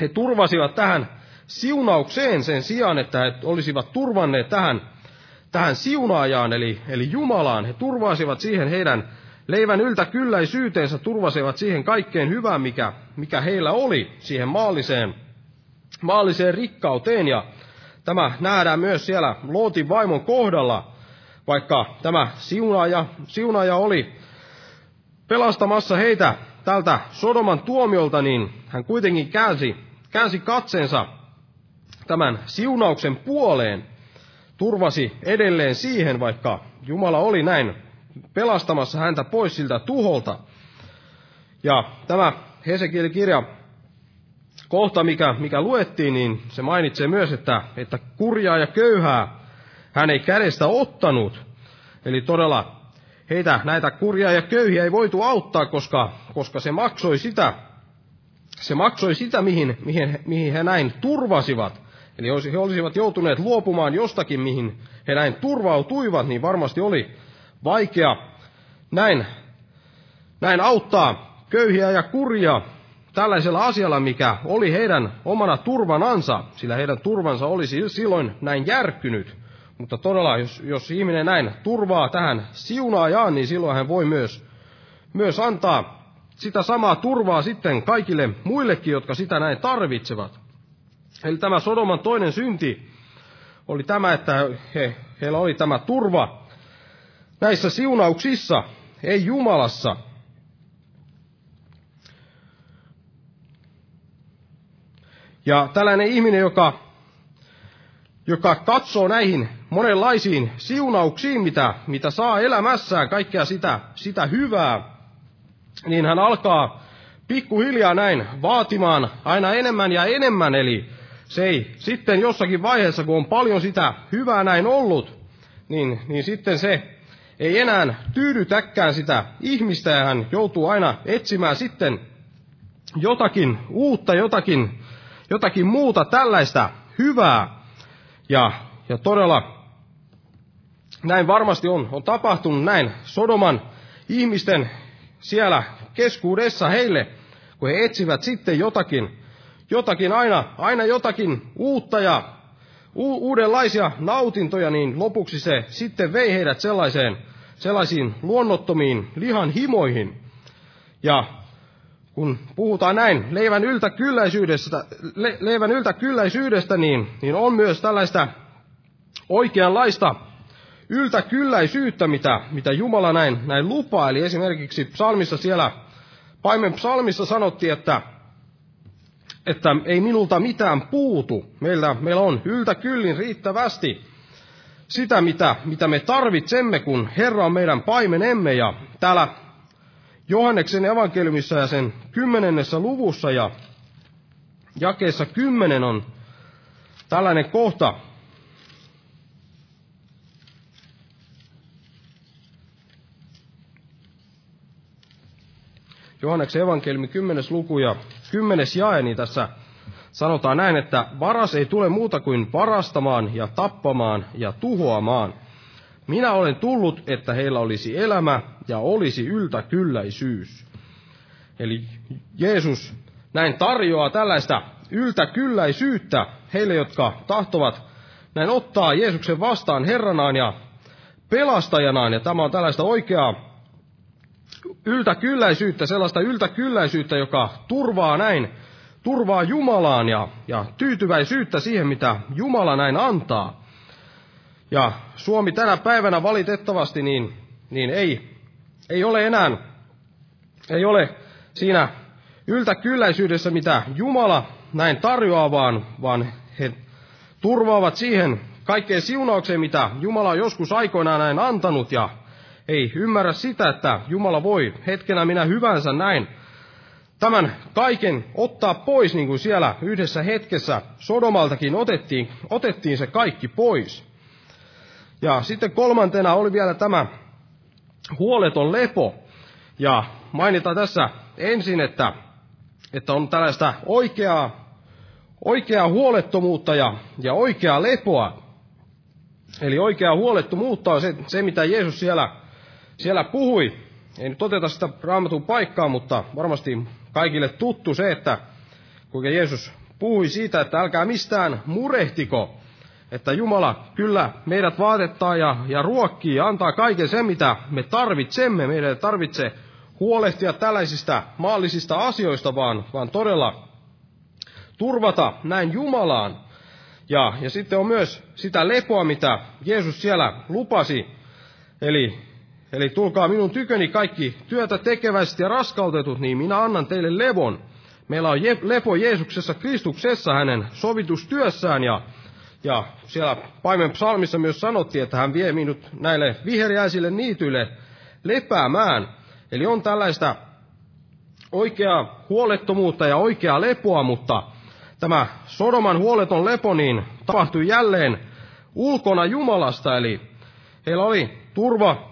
he turvasivat tähän siunaukseen sen sijaan, että he olisivat turvanneet tähän, tähän siunaajaan, eli, eli Jumalaan. He turvasivat siihen heidän leivän yltäkylläisyyteensä, turvasivat siihen kaikkeen hyvään, mikä, mikä heillä oli, siihen maalliseen, maalliseen rikkauteen. Ja Tämä nähdään myös siellä Lootin vaimon kohdalla, vaikka tämä siunaaja, siunaaja oli pelastamassa heitä tältä Sodoman tuomiolta, niin hän kuitenkin käänsi, käänsi katseensa tämän siunauksen puoleen, turvasi edelleen siihen, vaikka Jumala oli näin pelastamassa häntä pois siltä tuholta. Ja tämä Hesekiel-kirja kohta, mikä, mikä luettiin, niin se mainitsee myös, että, että kurjaa ja köyhää hän ei kädestä ottanut. Eli todella heitä, näitä kurjaa ja köyhiä ei voitu auttaa, koska, koska se maksoi sitä, se maksoi sitä, mihin, mihin, mihin he näin turvasivat. Eli he olisivat joutuneet luopumaan jostakin, mihin he näin turvautuivat, niin varmasti oli vaikea näin, näin auttaa köyhiä ja kurjaa tällaisella asialla, mikä oli heidän omana turvanansa, sillä heidän turvansa olisi silloin näin järkkynyt. Mutta todella, jos, jos ihminen näin turvaa tähän siunaajaan, niin silloin hän voi myös, myös antaa sitä samaa turvaa sitten kaikille muillekin, jotka sitä näin tarvitsevat. Eli tämä Sodoman toinen synti oli tämä, että he, heillä oli tämä turva näissä siunauksissa, ei Jumalassa – Ja tällainen ihminen, joka, joka katsoo näihin monenlaisiin siunauksiin, mitä, mitä saa elämässään, kaikkea sitä, sitä hyvää, niin hän alkaa pikkuhiljaa näin vaatimaan aina enemmän ja enemmän, eli se ei sitten jossakin vaiheessa, kun on paljon sitä hyvää näin ollut, niin, niin sitten se ei enää tyydytäkään sitä ihmistä ja hän joutuu aina etsimään sitten jotakin uutta, jotakin jotakin muuta tällaista hyvää. Ja, ja todella näin varmasti on, on tapahtunut näin Sodoman ihmisten siellä keskuudessa heille, kun he etsivät sitten jotakin, jotakin aina, aina jotakin uutta ja u- uudenlaisia nautintoja, niin lopuksi se sitten vei heidät sellaiseen, sellaisiin luonnottomiin lihan himoihin. Ja kun puhutaan näin leivän yltäkylläisyydestä, le, leivän yltäkylläisyydestä niin, niin on myös tällaista oikeanlaista yltäkylläisyyttä, mitä, mitä Jumala näin, näin lupaa. Eli esimerkiksi psalmissa siellä, paimen psalmissa sanottiin, että, että ei minulta mitään puutu. Meillä, meillä on yltäkyllin riittävästi sitä, mitä, mitä me tarvitsemme, kun Herra on meidän paimenemme. Ja täällä Johanneksen evankeliumissa ja sen kymmenennessä luvussa ja jakeessa kymmenen on tällainen kohta. Johanneksen evankeliumi kymmenes luku ja kymmenes jae, niin tässä sanotaan näin, että varas ei tule muuta kuin varastamaan ja tappamaan ja tuhoamaan. Minä olen tullut, että heillä olisi elämä ja olisi yltäkylläisyys. Eli Jeesus näin tarjoaa tällaista yltäkylläisyyttä heille, jotka tahtovat näin ottaa Jeesuksen vastaan Herranaan ja pelastajanaan. Ja tämä on tällaista oikeaa yltäkylläisyyttä, sellaista yltäkylläisyyttä, joka turvaa näin turvaa Jumalaan ja, ja tyytyväisyyttä siihen, mitä Jumala näin antaa. Ja Suomi tänä päivänä valitettavasti niin, niin ei, ei ole enää, ei ole siinä yltäkylläisyydessä, mitä Jumala näin tarjoaa, vaan, vaan he turvaavat siihen kaikkeen siunaukseen, mitä Jumala on joskus aikoinaan näin antanut, ja ei ymmärrä sitä, että Jumala voi hetkenä minä hyvänsä näin tämän kaiken ottaa pois, niin kuin siellä yhdessä hetkessä Sodomaltakin otettiin, otettiin se kaikki pois. Ja sitten kolmantena oli vielä tämä huoleton lepo. Ja mainitaan tässä ensin, että, että on tällaista oikeaa, oikeaa huolettomuutta ja, ja oikeaa lepoa. Eli oikeaa huolettomuutta on se, se mitä Jeesus siellä, siellä puhui. Ei nyt oteta sitä raamatun paikkaa, mutta varmasti kaikille tuttu se, että kuinka Jeesus puhui siitä, että älkää mistään murehtiko, että Jumala kyllä meidät vaatettaa ja, ja ruokkii ja antaa kaiken sen, mitä me tarvitsemme. Meidän ei tarvitse huolehtia tällaisista maallisista asioista, vaan, vaan todella turvata näin Jumalaan. Ja, ja sitten on myös sitä lepoa, mitä Jeesus siellä lupasi. Eli, eli tulkaa minun tyköni kaikki työtä tekeväiset ja raskautetut, niin minä annan teille levon. Meillä on lepo Jeesuksessa Kristuksessa hänen sovitustyössään ja, ja siellä Paimen psalmissa myös sanottiin, että hän vie minut näille viheriäisille niityille lepäämään. Eli on tällaista oikeaa huolettomuutta ja oikeaa lepoa, mutta tämä Sodoman huoleton lepo niin tapahtui jälleen ulkona Jumalasta, eli heillä oli turva,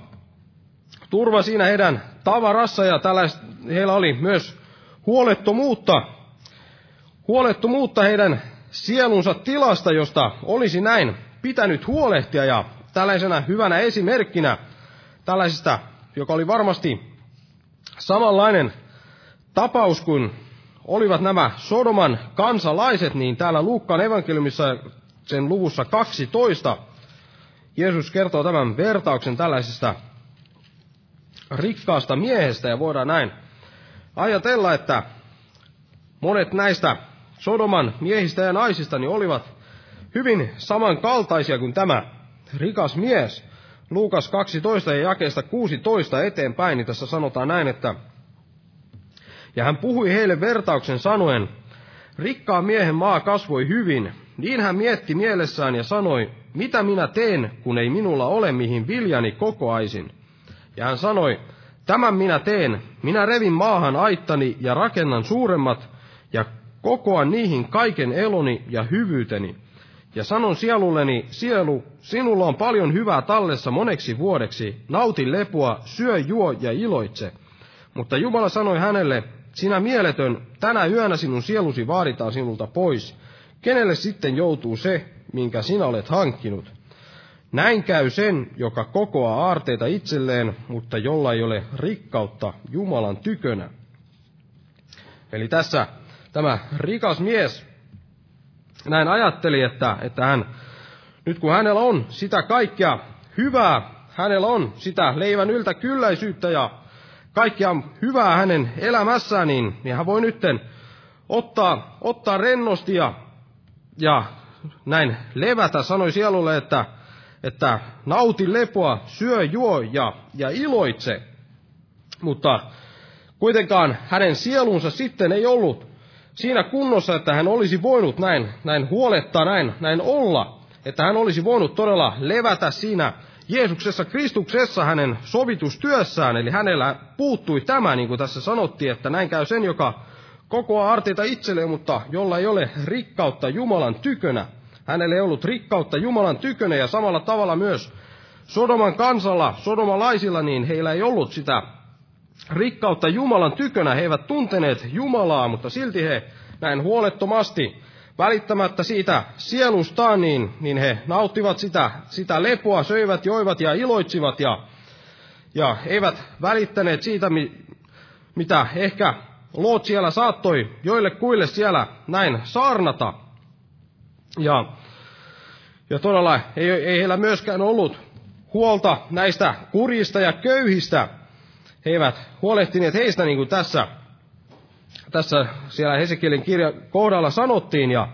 turva siinä heidän tavarassa ja tällaista, heillä oli myös huolettomuutta, huolettomuutta heidän sielunsa tilasta, josta olisi näin pitänyt huolehtia. Ja tällaisena hyvänä esimerkkinä tällaisesta, joka oli varmasti samanlainen tapaus kuin olivat nämä Sodoman kansalaiset, niin täällä Luukkaan evankeliumissa sen luvussa 12 Jeesus kertoo tämän vertauksen tällaisesta rikkaasta miehestä. Ja voidaan näin ajatella, että monet näistä Sodoman miehistä ja naisista niin olivat hyvin samankaltaisia kuin tämä rikas mies. Luukas 12 ja jakeesta 16 eteenpäin, niin tässä sanotaan näin, että ja hän puhui heille vertauksen sanoen, rikkaan miehen maa kasvoi hyvin, niin hän mietti mielessään ja sanoi, mitä minä teen, kun ei minulla ole mihin viljani kokoaisin. Ja hän sanoi, tämän minä teen, minä revin maahan aittani ja rakennan suuremmat, ja kokoan niihin kaiken eloni ja hyvyyteni. Ja sanon sielulleni, sielu, sinulla on paljon hyvää tallessa moneksi vuodeksi, nauti lepua, syö, juo ja iloitse. Mutta Jumala sanoi hänelle, sinä mieletön, tänä yönä sinun sielusi vaaditaan sinulta pois. Kenelle sitten joutuu se, minkä sinä olet hankkinut? Näin käy sen, joka kokoaa aarteita itselleen, mutta jolla ei ole rikkautta Jumalan tykönä. Eli tässä tämä rikas mies näin ajatteli, että, että hän, nyt kun hänellä on sitä kaikkea hyvää, hänellä on sitä leivän yltäkylläisyyttä ja kaikkea hyvää hänen elämässään, niin, niin hän voi nytten ottaa, ottaa rennosti ja, ja näin levätä, sanoi sielulle, että, että nauti lepoa, syö, juo ja, ja iloitse. Mutta kuitenkaan hänen sielunsa sitten ei ollut siinä kunnossa, että hän olisi voinut näin, näin huolettaa, näin, näin olla, että hän olisi voinut todella levätä siinä Jeesuksessa Kristuksessa hänen sovitustyössään, eli hänellä puuttui tämä, niin kuin tässä sanottiin, että näin käy sen, joka kokoaa arteita itselleen, mutta jolla ei ole rikkautta Jumalan tykönä. Hänellä ei ollut rikkautta Jumalan tykönä, ja samalla tavalla myös Sodoman kansalla, sodomalaisilla, niin heillä ei ollut sitä rikkautta Jumalan tykönä. He eivät tunteneet Jumalaa, mutta silti he näin huolettomasti välittämättä siitä sielustaan, niin, niin he nauttivat sitä, sitä lepoa, söivät, joivat ja iloitsivat ja, ja eivät välittäneet siitä, mitä ehkä Loot siellä saattoi joille kuille siellä näin saarnata. Ja, ja todella ei, ei heillä myöskään ollut huolta näistä kurjista ja köyhistä. He eivät huolehtineet heistä niin kuin tässä tässä siellä Hesekielin kirjan kohdalla sanottiin, ja,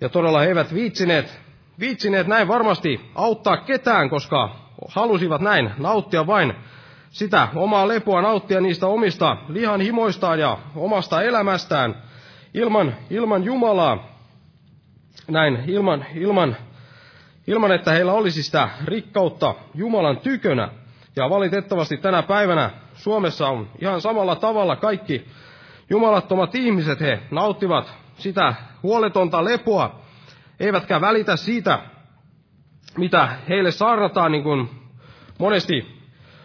ja todella he eivät viitsineet, viitsineet näin varmasti auttaa ketään, koska halusivat näin nauttia vain sitä omaa lepoa, nauttia niistä omista lihan himoistaan ja omasta elämästään ilman, ilman Jumalaa, näin ilman, ilman, ilman, että heillä olisi sitä rikkautta Jumalan tykönä. Ja valitettavasti tänä päivänä Suomessa on ihan samalla tavalla kaikki jumalattomat ihmiset, he nauttivat sitä huoletonta lepoa, eivätkä välitä siitä, mitä heille saarnataan, niin kuin monesti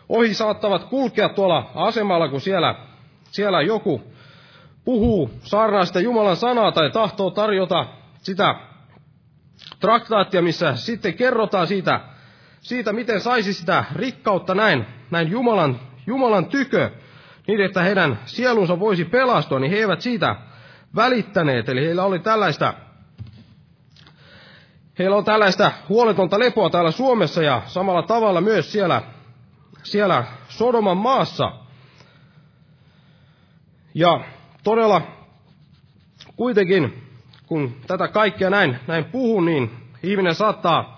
ohi saattavat kulkea tuolla asemalla, kun siellä, siellä joku puhuu, saarnaa sitä Jumalan sanaa tai tahtoo tarjota sitä traktaattia, missä sitten kerrotaan siitä, siitä miten saisi sitä rikkautta näin, näin Jumalan, Jumalan tykö, niin että heidän sielunsa voisi pelastua, niin he eivät siitä välittäneet. Eli heillä oli tällaista, heillä on tällaista huoletonta lepoa täällä Suomessa ja samalla tavalla myös siellä, siellä Sodoman maassa. Ja todella kuitenkin, kun tätä kaikkea näin, näin puhun, niin ihminen saattaa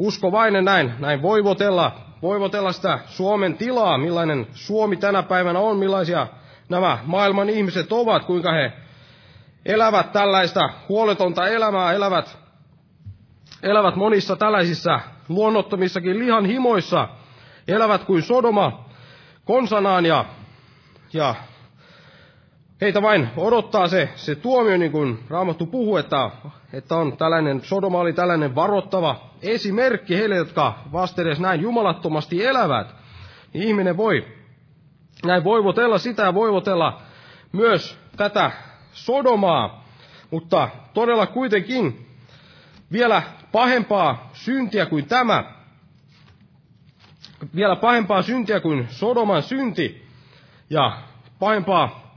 uskovainen näin, näin voivotella, voivotella sitä Suomen tilaa, millainen Suomi tänä päivänä on, millaisia nämä maailman ihmiset ovat, kuinka he elävät tällaista huoletonta elämää, elävät, elävät monissa tällaisissa luonnottomissakin lihan himoissa, elävät kuin Sodoma konsanaan ja, ja heitä vain odottaa se, se tuomio, niin kuin Raamattu puhuu, että, että on tällainen, Sodoma oli tällainen varoittava esimerkki heille, jotka vastedes näin jumalattomasti elävät. Niin ihminen voi näin voivotella sitä ja voivotella myös tätä Sodomaa, mutta todella kuitenkin vielä pahempaa syntiä kuin tämä, vielä pahempaa syntiä kuin Sodoman synti ja pahempaa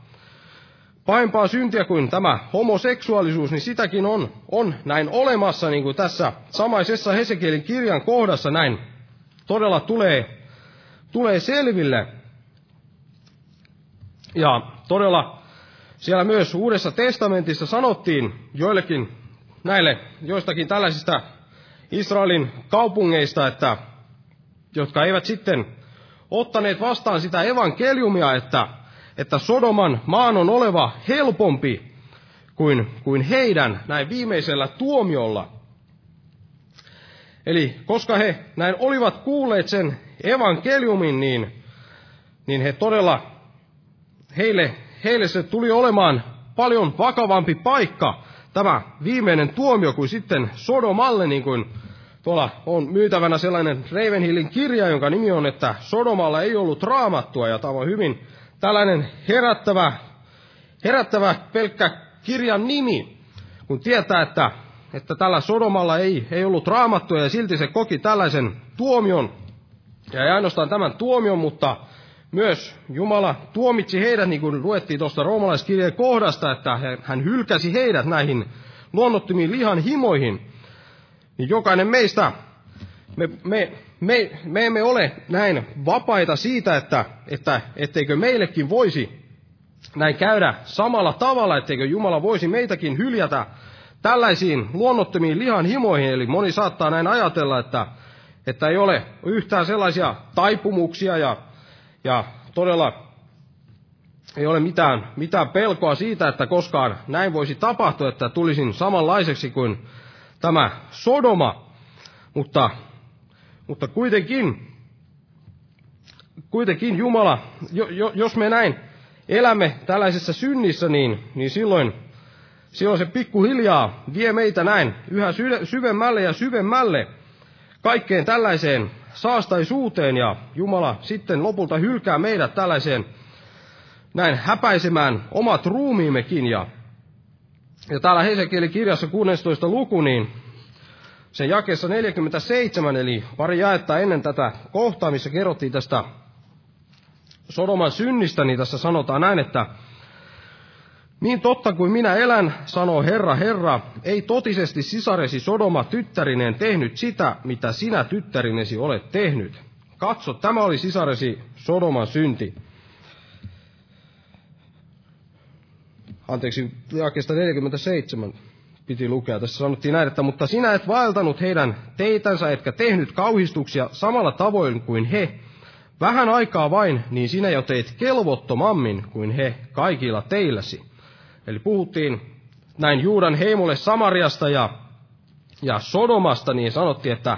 pahempaa syntiä kuin tämä homoseksuaalisuus, niin sitäkin on, on näin olemassa, niin kuin tässä samaisessa Hesekielin kirjan kohdassa näin todella tulee, tulee selville. Ja todella siellä myös Uudessa testamentissa sanottiin joillekin näille joistakin tällaisista Israelin kaupungeista, että, jotka eivät sitten ottaneet vastaan sitä evankeliumia, että että Sodoman maan on oleva helpompi kuin, kuin heidän näin viimeisellä tuomiolla. Eli koska he näin olivat kuulleet sen evankeliumin, niin, niin he todella, heille, heille se tuli olemaan paljon vakavampi paikka, tämä viimeinen tuomio, kuin sitten Sodomalle, niin kuin tuolla on myytävänä sellainen Ravenhillin kirja, jonka nimi on, että Sodomalla ei ollut raamattua, ja tämä on hyvin tällainen herättävä, herättävä pelkkä kirjan nimi, kun tietää, että, että tällä Sodomalla ei, ei ollut raamattua ja silti se koki tällaisen tuomion. Ja ei ainoastaan tämän tuomion, mutta myös Jumala tuomitsi heidät, niin kuin luettiin tuosta roomalaiskirjeen kohdasta, että hän hylkäsi heidät näihin luonnottomiin lihan himoihin. Niin jokainen meistä, me, me me, me emme ole näin vapaita siitä, että, että etteikö meillekin voisi näin käydä samalla tavalla, etteikö Jumala voisi meitäkin hyljätä tällaisiin luonnottomiin lihan himoihin. Eli moni saattaa näin ajatella, että, että ei ole yhtään sellaisia taipumuksia ja, ja todella ei ole mitään, mitään pelkoa siitä, että koskaan näin voisi tapahtua, että tulisin samanlaiseksi kuin tämä Sodoma. Mutta mutta kuitenkin, kuitenkin Jumala, jo, jo, jos me näin elämme tällaisessa synnissä, niin, niin silloin, silloin se pikkuhiljaa vie meitä näin yhä syvemmälle ja syvemmälle kaikkeen tällaiseen saastaisuuteen ja Jumala sitten lopulta hylkää meidät tällaiseen näin häpäisemään omat ruumiimmekin. Ja, ja täällä Hesekielin kirjassa 16. luku, niin sen jakeessa 47, eli pari jaetta ennen tätä kohtaa, missä kerrottiin tästä Sodoman synnistä, niin tässä sanotaan näin, että niin totta kuin minä elän, sanoo Herra, Herra, ei totisesti sisaresi Sodoma tyttärineen tehnyt sitä, mitä sinä tyttärinesi olet tehnyt. Katso, tämä oli sisaresi Sodoman synti. anteeksi, jakeesta 47 piti lukea. Tässä sanottiin näin, että mutta sinä et vaeltanut heidän teitänsä, etkä tehnyt kauhistuksia samalla tavoin kuin he. Vähän aikaa vain, niin sinä jo teit kelvottomammin kuin he kaikilla teilläsi. Eli puhuttiin näin Juudan heimolle Samariasta ja, ja Sodomasta, niin sanottiin, että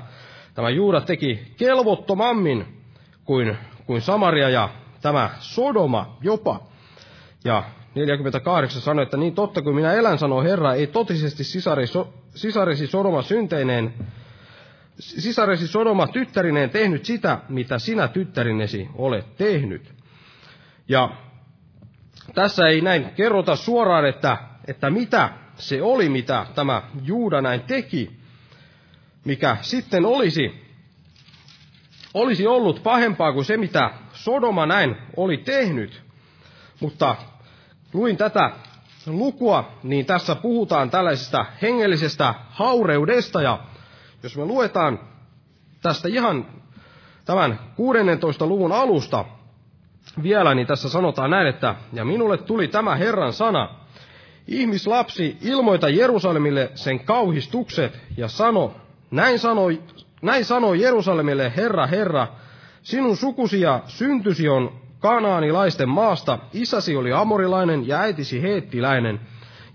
tämä Juuda teki kelvottomammin kuin, kuin Samaria ja tämä Sodoma jopa. Ja 48 sanoi, että niin totta kuin minä elän, sanoo Herra, ei totisesti sisari, so, sisaresi Sodoma synteineen, sisaresi Sodoma tyttärineen tehnyt sitä, mitä sinä tyttärinesi olet tehnyt. Ja tässä ei näin kerrota suoraan, että, että mitä se oli, mitä tämä Juuda näin teki, mikä sitten olisi, olisi ollut pahempaa kuin se, mitä Sodoma näin oli tehnyt. Mutta luin tätä lukua, niin tässä puhutaan tällaisesta hengellisestä haureudesta, ja jos me luetaan tästä ihan tämän 16. luvun alusta vielä, niin tässä sanotaan näin, että ja minulle tuli tämä Herran sana, ihmislapsi, ilmoita Jerusalemille sen kauhistukset ja sano, näin sanoi, näin sanoi Jerusalemille Herra, Herra, sinun sukusi ja syntysi on kanaanilaisten maasta, isäsi oli amorilainen ja äitisi heettiläinen.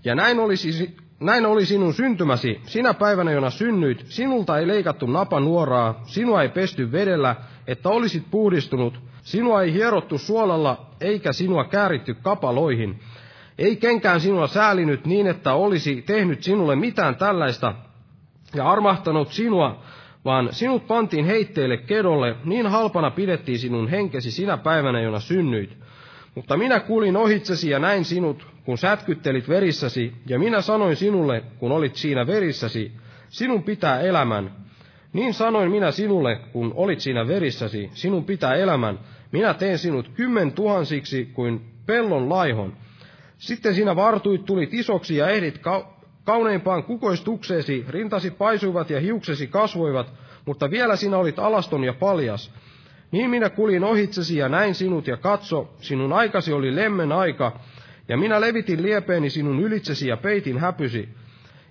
Ja näin olisi, näin oli sinun syntymäsi, sinä päivänä, jona synnyit, sinulta ei leikattu napanuoraa, sinua ei pesty vedellä, että olisit puhdistunut, sinua ei hierottu suolalla, eikä sinua kääritty kapaloihin. Ei kenkään sinua säälinyt niin, että olisi tehnyt sinulle mitään tällaista, ja armahtanut sinua, vaan sinut pantiin heitteille kedolle, niin halpana pidettiin sinun henkesi sinä päivänä, jona synnyit. Mutta minä kulin ohitsesi ja näin sinut, kun sätkyttelit verissäsi, ja minä sanoin sinulle, kun olit siinä verissäsi, sinun pitää elämän. Niin sanoin minä sinulle, kun olit siinä verissäsi, sinun pitää elämän. Minä teen sinut kymmen tuhansiksi kuin pellon laihon. Sitten sinä vartuit, tulit isoksi ja ehdit Kauneimpaan kukoistukseesi rintasi paisuivat ja hiuksesi kasvoivat, mutta vielä sinä olit alaston ja paljas. Niin minä kulin ohitsesi ja näin sinut ja katso, sinun aikasi oli lemmen aika, ja minä levitin liepeeni sinun ylitsesi ja peitin häpysi.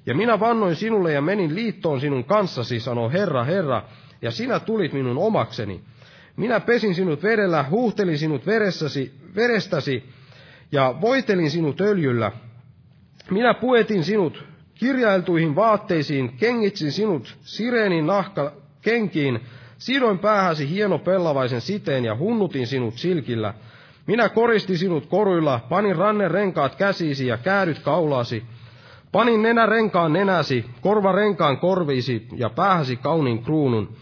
Ja minä vannoin sinulle ja menin liittoon sinun kanssasi, sanoo Herra, Herra, ja sinä tulit minun omakseni. Minä pesin sinut vedellä, huuhtelin sinut veressäsi, verestäsi, ja voitelin sinut öljyllä, minä puetin sinut kirjailtuihin vaatteisiin, kengitsin sinut sireenin nahka kenkiin, sidoin päähäsi hieno pellavaisen siteen ja hunnutin sinut silkillä. Minä koristin sinut koruilla, panin rannen renkaat käsiisi ja käädyt kaulaasi. Panin nenä renkaan nenäsi, korva renkaan korviisi ja päähäsi kauniin kruunun.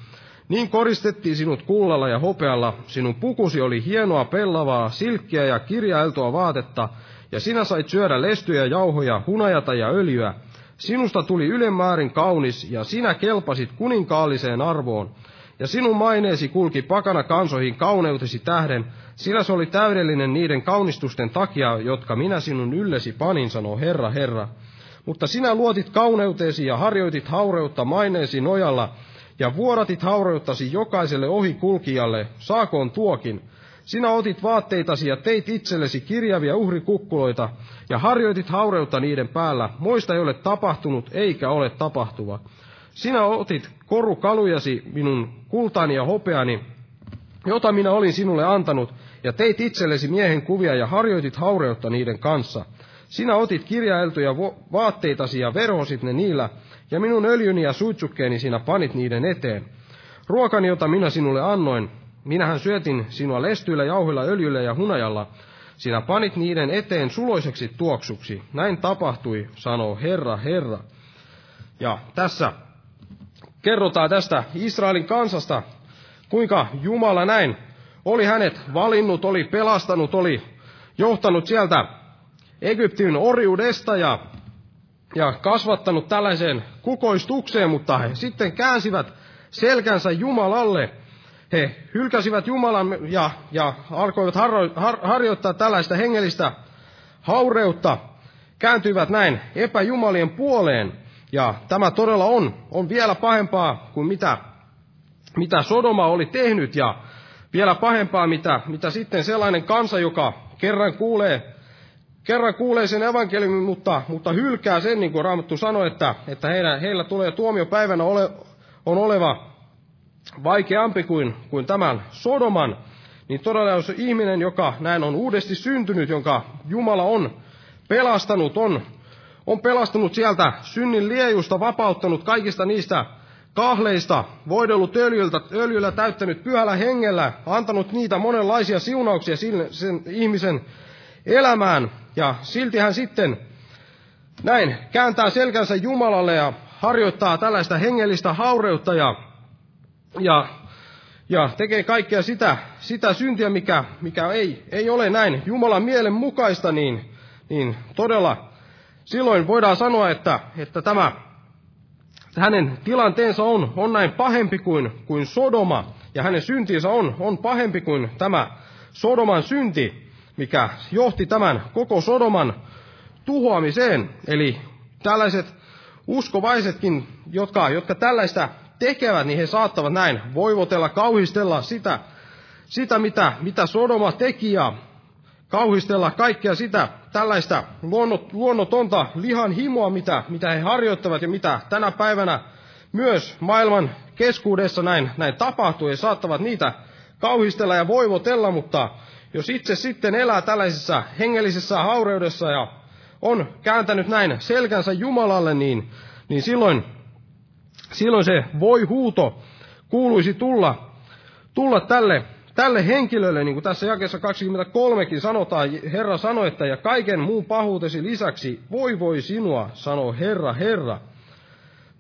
Niin koristettiin sinut kullalla ja hopealla, sinun pukusi oli hienoa pellavaa, silkkiä ja kirjailtua vaatetta, ja sinä sait syödä lestyjä, jauhoja, hunajata ja öljyä. Sinusta tuli ylemmäärin kaunis, ja sinä kelpasit kuninkaalliseen arvoon. Ja sinun maineesi kulki pakana kansoihin kauneutesi tähden, sillä se oli täydellinen niiden kaunistusten takia, jotka minä sinun yllesi panin, sanoo Herra, Herra. Mutta sinä luotit kauneuteesi ja harjoitit haureutta maineesi nojalla, ja vuodatit haureuttasi jokaiselle ohikulkijalle, saakoon tuokin, sinä otit vaatteitasi ja teit itsellesi kirjavia uhrikukkuloita ja harjoitit haureutta niiden päällä. Moista ei ole tapahtunut eikä ole tapahtuva. Sinä otit korukalujasi minun kultani ja hopeani, jota minä olin sinulle antanut, ja teit itsellesi miehen kuvia ja harjoitit haureutta niiden kanssa. Sinä otit kirjailtuja vaatteitasi ja verhosit ne niillä, ja minun öljyni ja suitsukkeeni sinä panit niiden eteen. Ruokani, jota minä sinulle annoin, Minähän syötin sinua lestyillä, jauhilla, öljyllä ja hunajalla. Sinä panit niiden eteen suloiseksi tuoksuksi. Näin tapahtui, sanoo Herra, Herra. Ja tässä kerrotaan tästä Israelin kansasta, kuinka Jumala näin oli hänet valinnut, oli pelastanut, oli johtanut sieltä Egyptin orjuudesta ja, ja kasvattanut tällaiseen kukoistukseen, mutta he sitten käänsivät selkänsä Jumalalle he hylkäsivät Jumalan ja, ja alkoivat harro, har, harjoittaa tällaista hengellistä haureutta, kääntyivät näin epäjumalien puoleen. Ja tämä todella on, on vielä pahempaa kuin mitä, mitä Sodoma oli tehnyt ja vielä pahempaa, mitä, mitä sitten sellainen kansa, joka kerran kuulee, kerran kuulee sen evankeliumin, mutta, mutta hylkää sen, niin kuin Raamattu sanoi, että, että heillä, heillä tulee tuomiopäivänä ole, on oleva vaikeampi kuin, kuin tämän Sodoman, niin todella jos ihminen, joka näin on uudesti syntynyt, jonka Jumala on pelastanut, on, on pelastanut sieltä synnin liejusta, vapauttanut kaikista niistä kahleista, voidellut öljyltä, öljyllä täyttänyt pyhällä hengellä, antanut niitä monenlaisia siunauksia sille, sen ihmisen elämään. Ja silti hän sitten näin kääntää selkänsä Jumalalle ja harjoittaa tällaista hengellistä haureutta ja, ja, ja tekee kaikkea sitä, sitä syntiä, mikä, mikä ei, ei ole näin Jumalan mielen mukaista, niin, niin todella silloin voidaan sanoa, että, että tämä hänen tilanteensa on, on näin pahempi kuin, kuin Sodoma, ja hänen syntinsä on, on pahempi kuin tämä Sodoman synti, mikä johti tämän koko Sodoman tuhoamiseen. Eli tällaiset uskovaisetkin, jotka, jotka tällaista tekevät, niin he saattavat näin voivotella, kauhistella sitä, sitä mitä, mitä Sodoma teki ja kauhistella kaikkea sitä tällaista luonnot, luonnotonta lihan himoa, mitä, mitä he harjoittavat ja mitä tänä päivänä myös maailman keskuudessa näin, näin tapahtuu. Ja saattavat niitä kauhistella ja voivotella, mutta jos itse sitten elää tällaisessa hengellisessä haureudessa ja on kääntänyt näin selkänsä Jumalalle, niin, niin silloin, silloin se voi huuto kuuluisi tulla, tulla tälle tälle henkilölle, niin kuin tässä jakessa 23kin sanotaan, Herra sanoi, että ja kaiken muun pahuutesi lisäksi, voi voi sinua, sanoo Herra, Herra.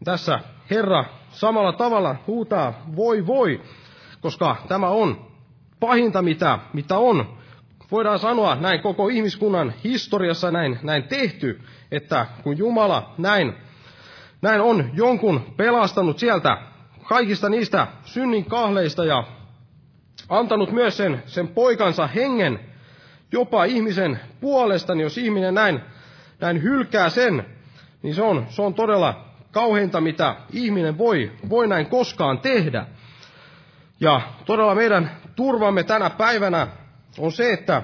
Tässä Herra samalla tavalla huutaa, voi voi, koska tämä on pahinta, mitä, mitä on. Voidaan sanoa näin koko ihmiskunnan historiassa näin, näin tehty, että kun Jumala näin, näin on jonkun pelastanut sieltä kaikista niistä synnin kahleista ja antanut myös sen, sen poikansa hengen jopa ihmisen puolesta, niin jos ihminen näin, näin hylkää sen, niin se on, se on todella kauheinta, mitä ihminen voi, voi näin koskaan tehdä. Ja todella meidän turvamme tänä päivänä on se, että,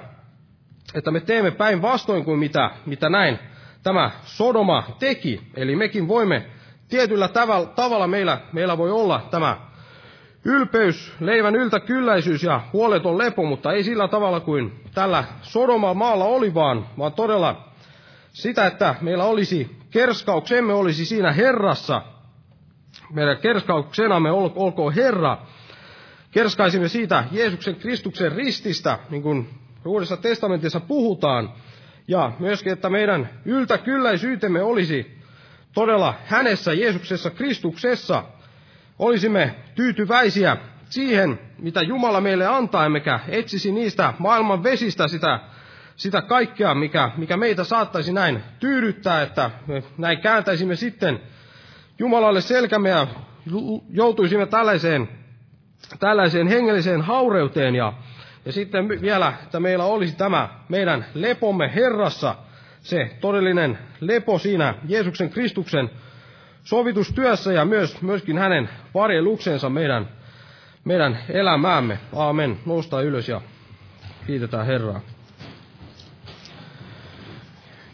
että me teemme päinvastoin kuin mitä, mitä näin tämä Sodoma teki. Eli mekin voimme tietyllä tavalla, meillä, meillä voi olla tämä Ylpeys, leivän yltäkylläisyys ja huoleton lepo, mutta ei sillä tavalla kuin tällä Sodoma maalla oli, vaan, vaan todella sitä, että meillä olisi kerskauksemme olisi siinä Herrassa. Meidän kerskauksenamme ol, olkoon Herra. Kerskaisimme siitä Jeesuksen Kristuksen rististä, niin kuin Uudessa testamentissa puhutaan. Ja myöskin, että meidän yltäkylläisyytemme olisi todella hänessä, Jeesuksessa, Kristuksessa – olisimme tyytyväisiä siihen, mitä Jumala meille antaa, emmekä etsisi niistä maailman vesistä sitä, sitä kaikkea, mikä, mikä meitä saattaisi näin tyydyttää, että me näin kääntäisimme sitten Jumalalle selkämme ja joutuisimme tällaiseen, tällaiseen hengelliseen haureuteen. Ja, ja sitten vielä, että meillä olisi tämä meidän lepomme Herrassa, se todellinen lepo siinä Jeesuksen Kristuksen sovitustyössä ja myös, myöskin hänen varjeluksensa meidän, meidän elämäämme. Aamen. Nousta ylös ja kiitetään Herraa.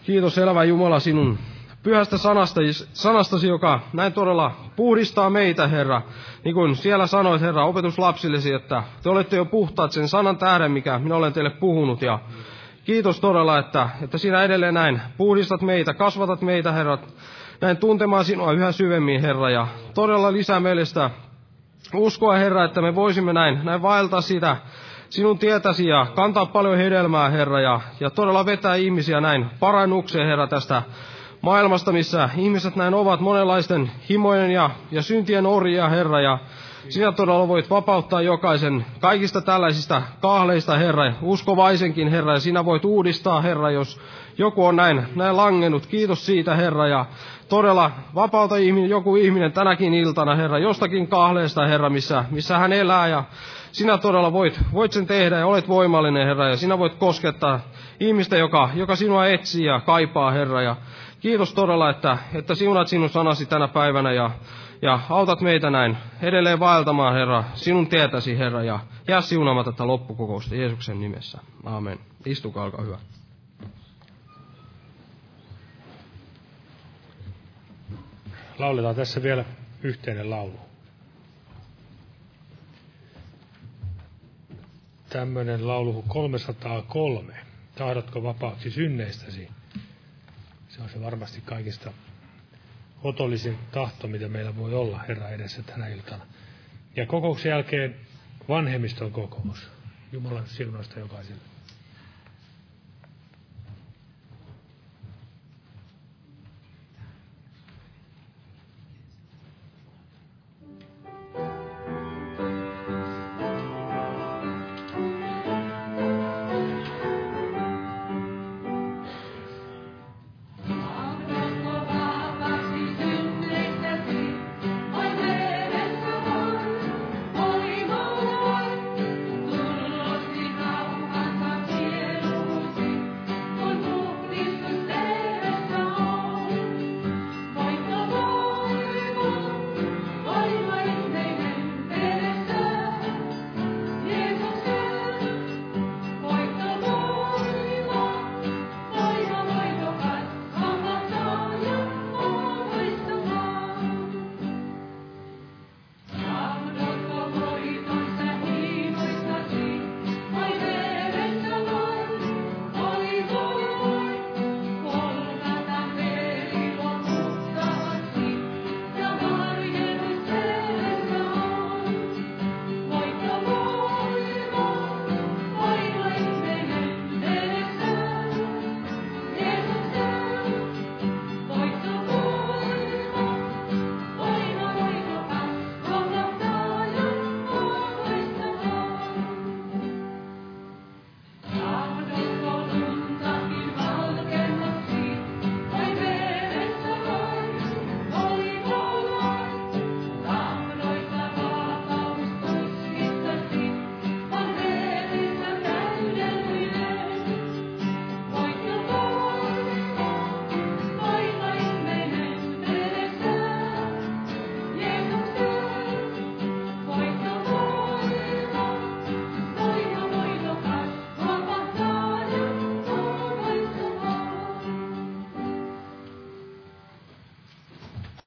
Kiitos elävä Jumala sinun pyhästä sanasta, sanastasi, joka näin todella puhdistaa meitä, Herra. Niin kuin siellä sanoit, Herra, opetuslapsillesi, että te olette jo puhtaat sen sanan tähden, mikä minä olen teille puhunut. Ja kiitos todella, että, että sinä edelleen näin puhdistat meitä, kasvatat meitä, Herra, näin tuntemaan sinua yhä syvemmin, Herra, ja todella lisää meille sitä uskoa, Herra, että me voisimme näin, näin vaeltaa sitä sinun tietäsi ja kantaa paljon hedelmää, Herra, ja, ja todella vetää ihmisiä näin parannukseen, Herra, tästä maailmasta, missä ihmiset näin ovat monenlaisten himojen ja, ja syntien orjia, Herra, ja sinä todella voit vapauttaa jokaisen kaikista tällaisista kahleista, Herra, uskovaisenkin, Herra, ja sinä voit uudistaa, Herra, jos joku on näin, näin langennut. Kiitos siitä, Herra, ja todella vapauta ihminen, joku ihminen tänäkin iltana, Herra, jostakin kahleesta, Herra, missä, missä hän elää, ja sinä todella voit, voit sen tehdä, ja olet voimallinen, Herra, ja sinä voit koskettaa ihmistä, joka, joka sinua etsii ja kaipaa, Herra, ja Kiitos todella, että, että siunat sinun sanasi tänä päivänä ja, ja autat meitä näin edelleen vaeltamaan, Herra, sinun tietäsi, Herra, ja jää siunaamaan tätä loppukokousta Jeesuksen nimessä. Aamen. Istukaa, olkaa hyvä. Lauletaan tässä vielä yhteinen laulu. Tämmöinen laulu 303. Tahdotko vapaaksi synneistäsi? Se on se varmasti kaikista otollisin tahto, mitä meillä voi olla Herra edessä tänä iltana. Ja kokouksen jälkeen vanhemmiston kokous. Jumalan siunausta jokaiselle.